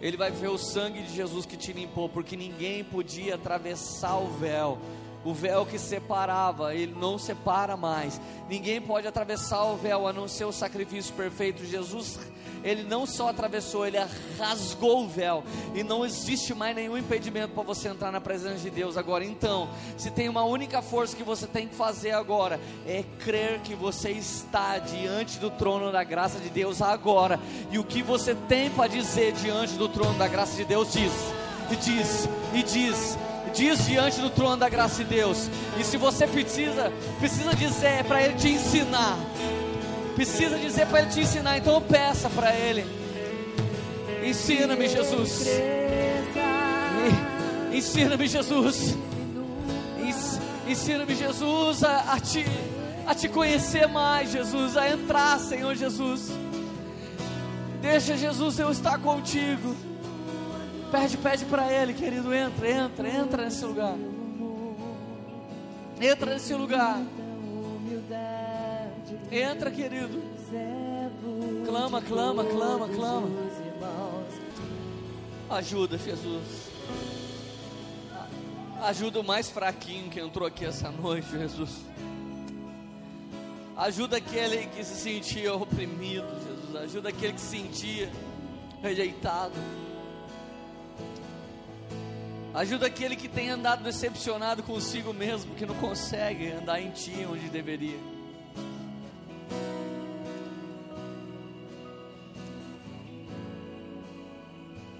Ele vai ver o sangue de Jesus que te limpou, porque ninguém podia atravessar o véu o véu que separava, ele não separa mais. Ninguém pode atravessar o véu a não ser o sacrifício perfeito. Jesus, ele não só atravessou, ele rasgou o véu. E não existe mais nenhum impedimento para você entrar na presença de Deus agora. Então, se tem uma única força que você tem que fazer agora, é crer que você está diante do trono da graça de Deus agora. E o que você tem para dizer diante do trono da graça de Deus, diz, e diz, e diz diz diante do trono da graça de Deus. E se você precisa, precisa dizer para Ele te ensinar, precisa dizer para Ele te ensinar, então peça para Ele. Ensina-me, Jesus. Ensina-me, Jesus. Ensina-me, Jesus, a, a, te, a te conhecer mais, Jesus, a entrar, Senhor Jesus. Deixa, Jesus, eu estar contigo. Pede, pede para Ele, querido. Entra, entra, entra nesse lugar. Entra nesse lugar. Entra, querido. Clama, clama, clama, clama. Ajuda, Jesus. Ajuda o mais fraquinho que entrou aqui essa noite, Jesus. Ajuda aquele que se sentia oprimido, Jesus. Ajuda aquele que se sentia rejeitado. Ajuda aquele que tem andado decepcionado consigo mesmo, que não consegue andar em Ti onde deveria.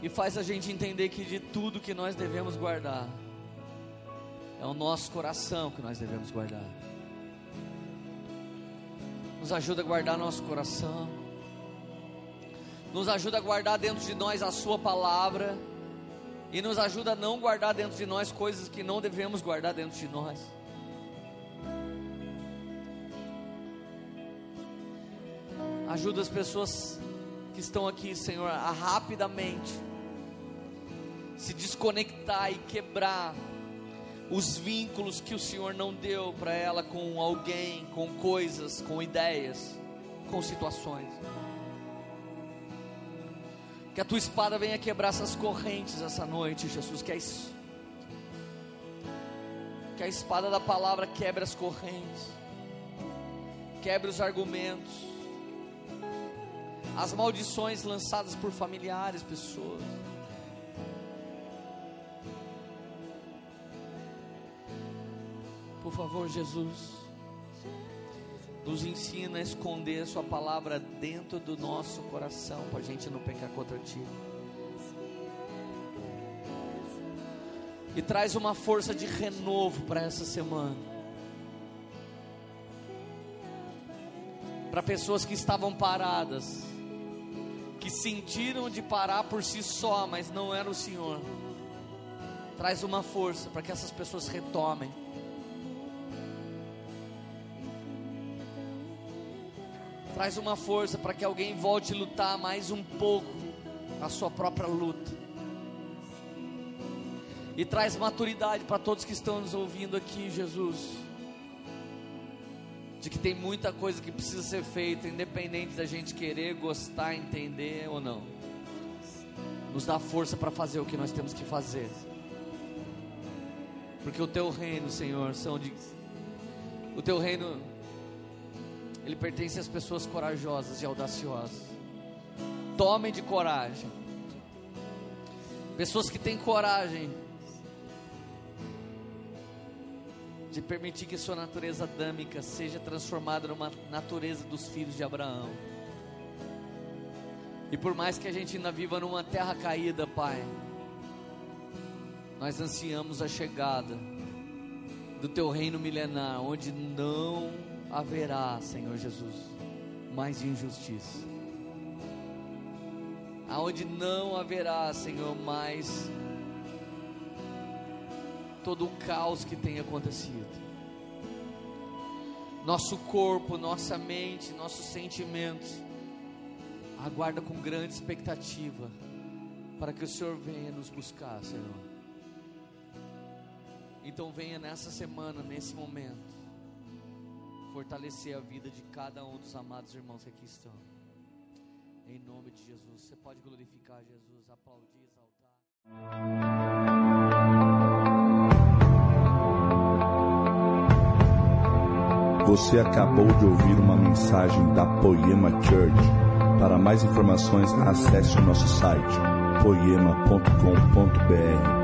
E faz a gente entender que de tudo que nós devemos guardar, é o nosso coração que nós devemos guardar. Nos ajuda a guardar nosso coração. Nos ajuda a guardar dentro de nós a Sua palavra e nos ajuda a não guardar dentro de nós coisas que não devemos guardar dentro de nós. Ajuda as pessoas que estão aqui, Senhor, a rapidamente se desconectar e quebrar os vínculos que o Senhor não deu para ela com alguém, com coisas, com ideias, com situações. Que a tua espada venha quebrar essas correntes essa noite, Jesus. Que a, que a espada da palavra quebre as correntes, quebre os argumentos, as maldições lançadas por familiares, pessoas. Por favor, Jesus nos ensina a esconder Sua palavra dentro do nosso coração, para a gente não pecar contra Ti. E traz uma força de renovo para essa semana. Para pessoas que estavam paradas, que sentiram de parar por si só, mas não era o Senhor. Traz uma força para que essas pessoas retomem Traz uma força para que alguém volte a lutar mais um pouco a sua própria luta. E traz maturidade para todos que estão nos ouvindo aqui, Jesus. De que tem muita coisa que precisa ser feita, independente da gente querer, gostar, entender ou não. Nos dá força para fazer o que nós temos que fazer. Porque o teu reino, Senhor, são de. O teu reino ele pertence às pessoas corajosas e audaciosas. Tomem de coragem. Pessoas que têm coragem de permitir que sua natureza adâmica seja transformada numa natureza dos filhos de Abraão. E por mais que a gente ainda viva numa terra caída, Pai, nós ansiamos a chegada do teu reino milenar, onde não haverá, Senhor Jesus, mais injustiça. Aonde não haverá, Senhor, mais todo o caos que tem acontecido. Nosso corpo, nossa mente, nossos sentimentos aguarda com grande expectativa para que o Senhor venha nos buscar, Senhor. Então venha nessa semana, nesse momento, fortalecer a vida de cada um dos amados irmãos que aqui estão. Em nome de Jesus. Você pode glorificar Jesus, aplaudir, exaltar. Você acabou de ouvir uma mensagem da Poema Church. Para mais informações, acesse o nosso site poema.com.br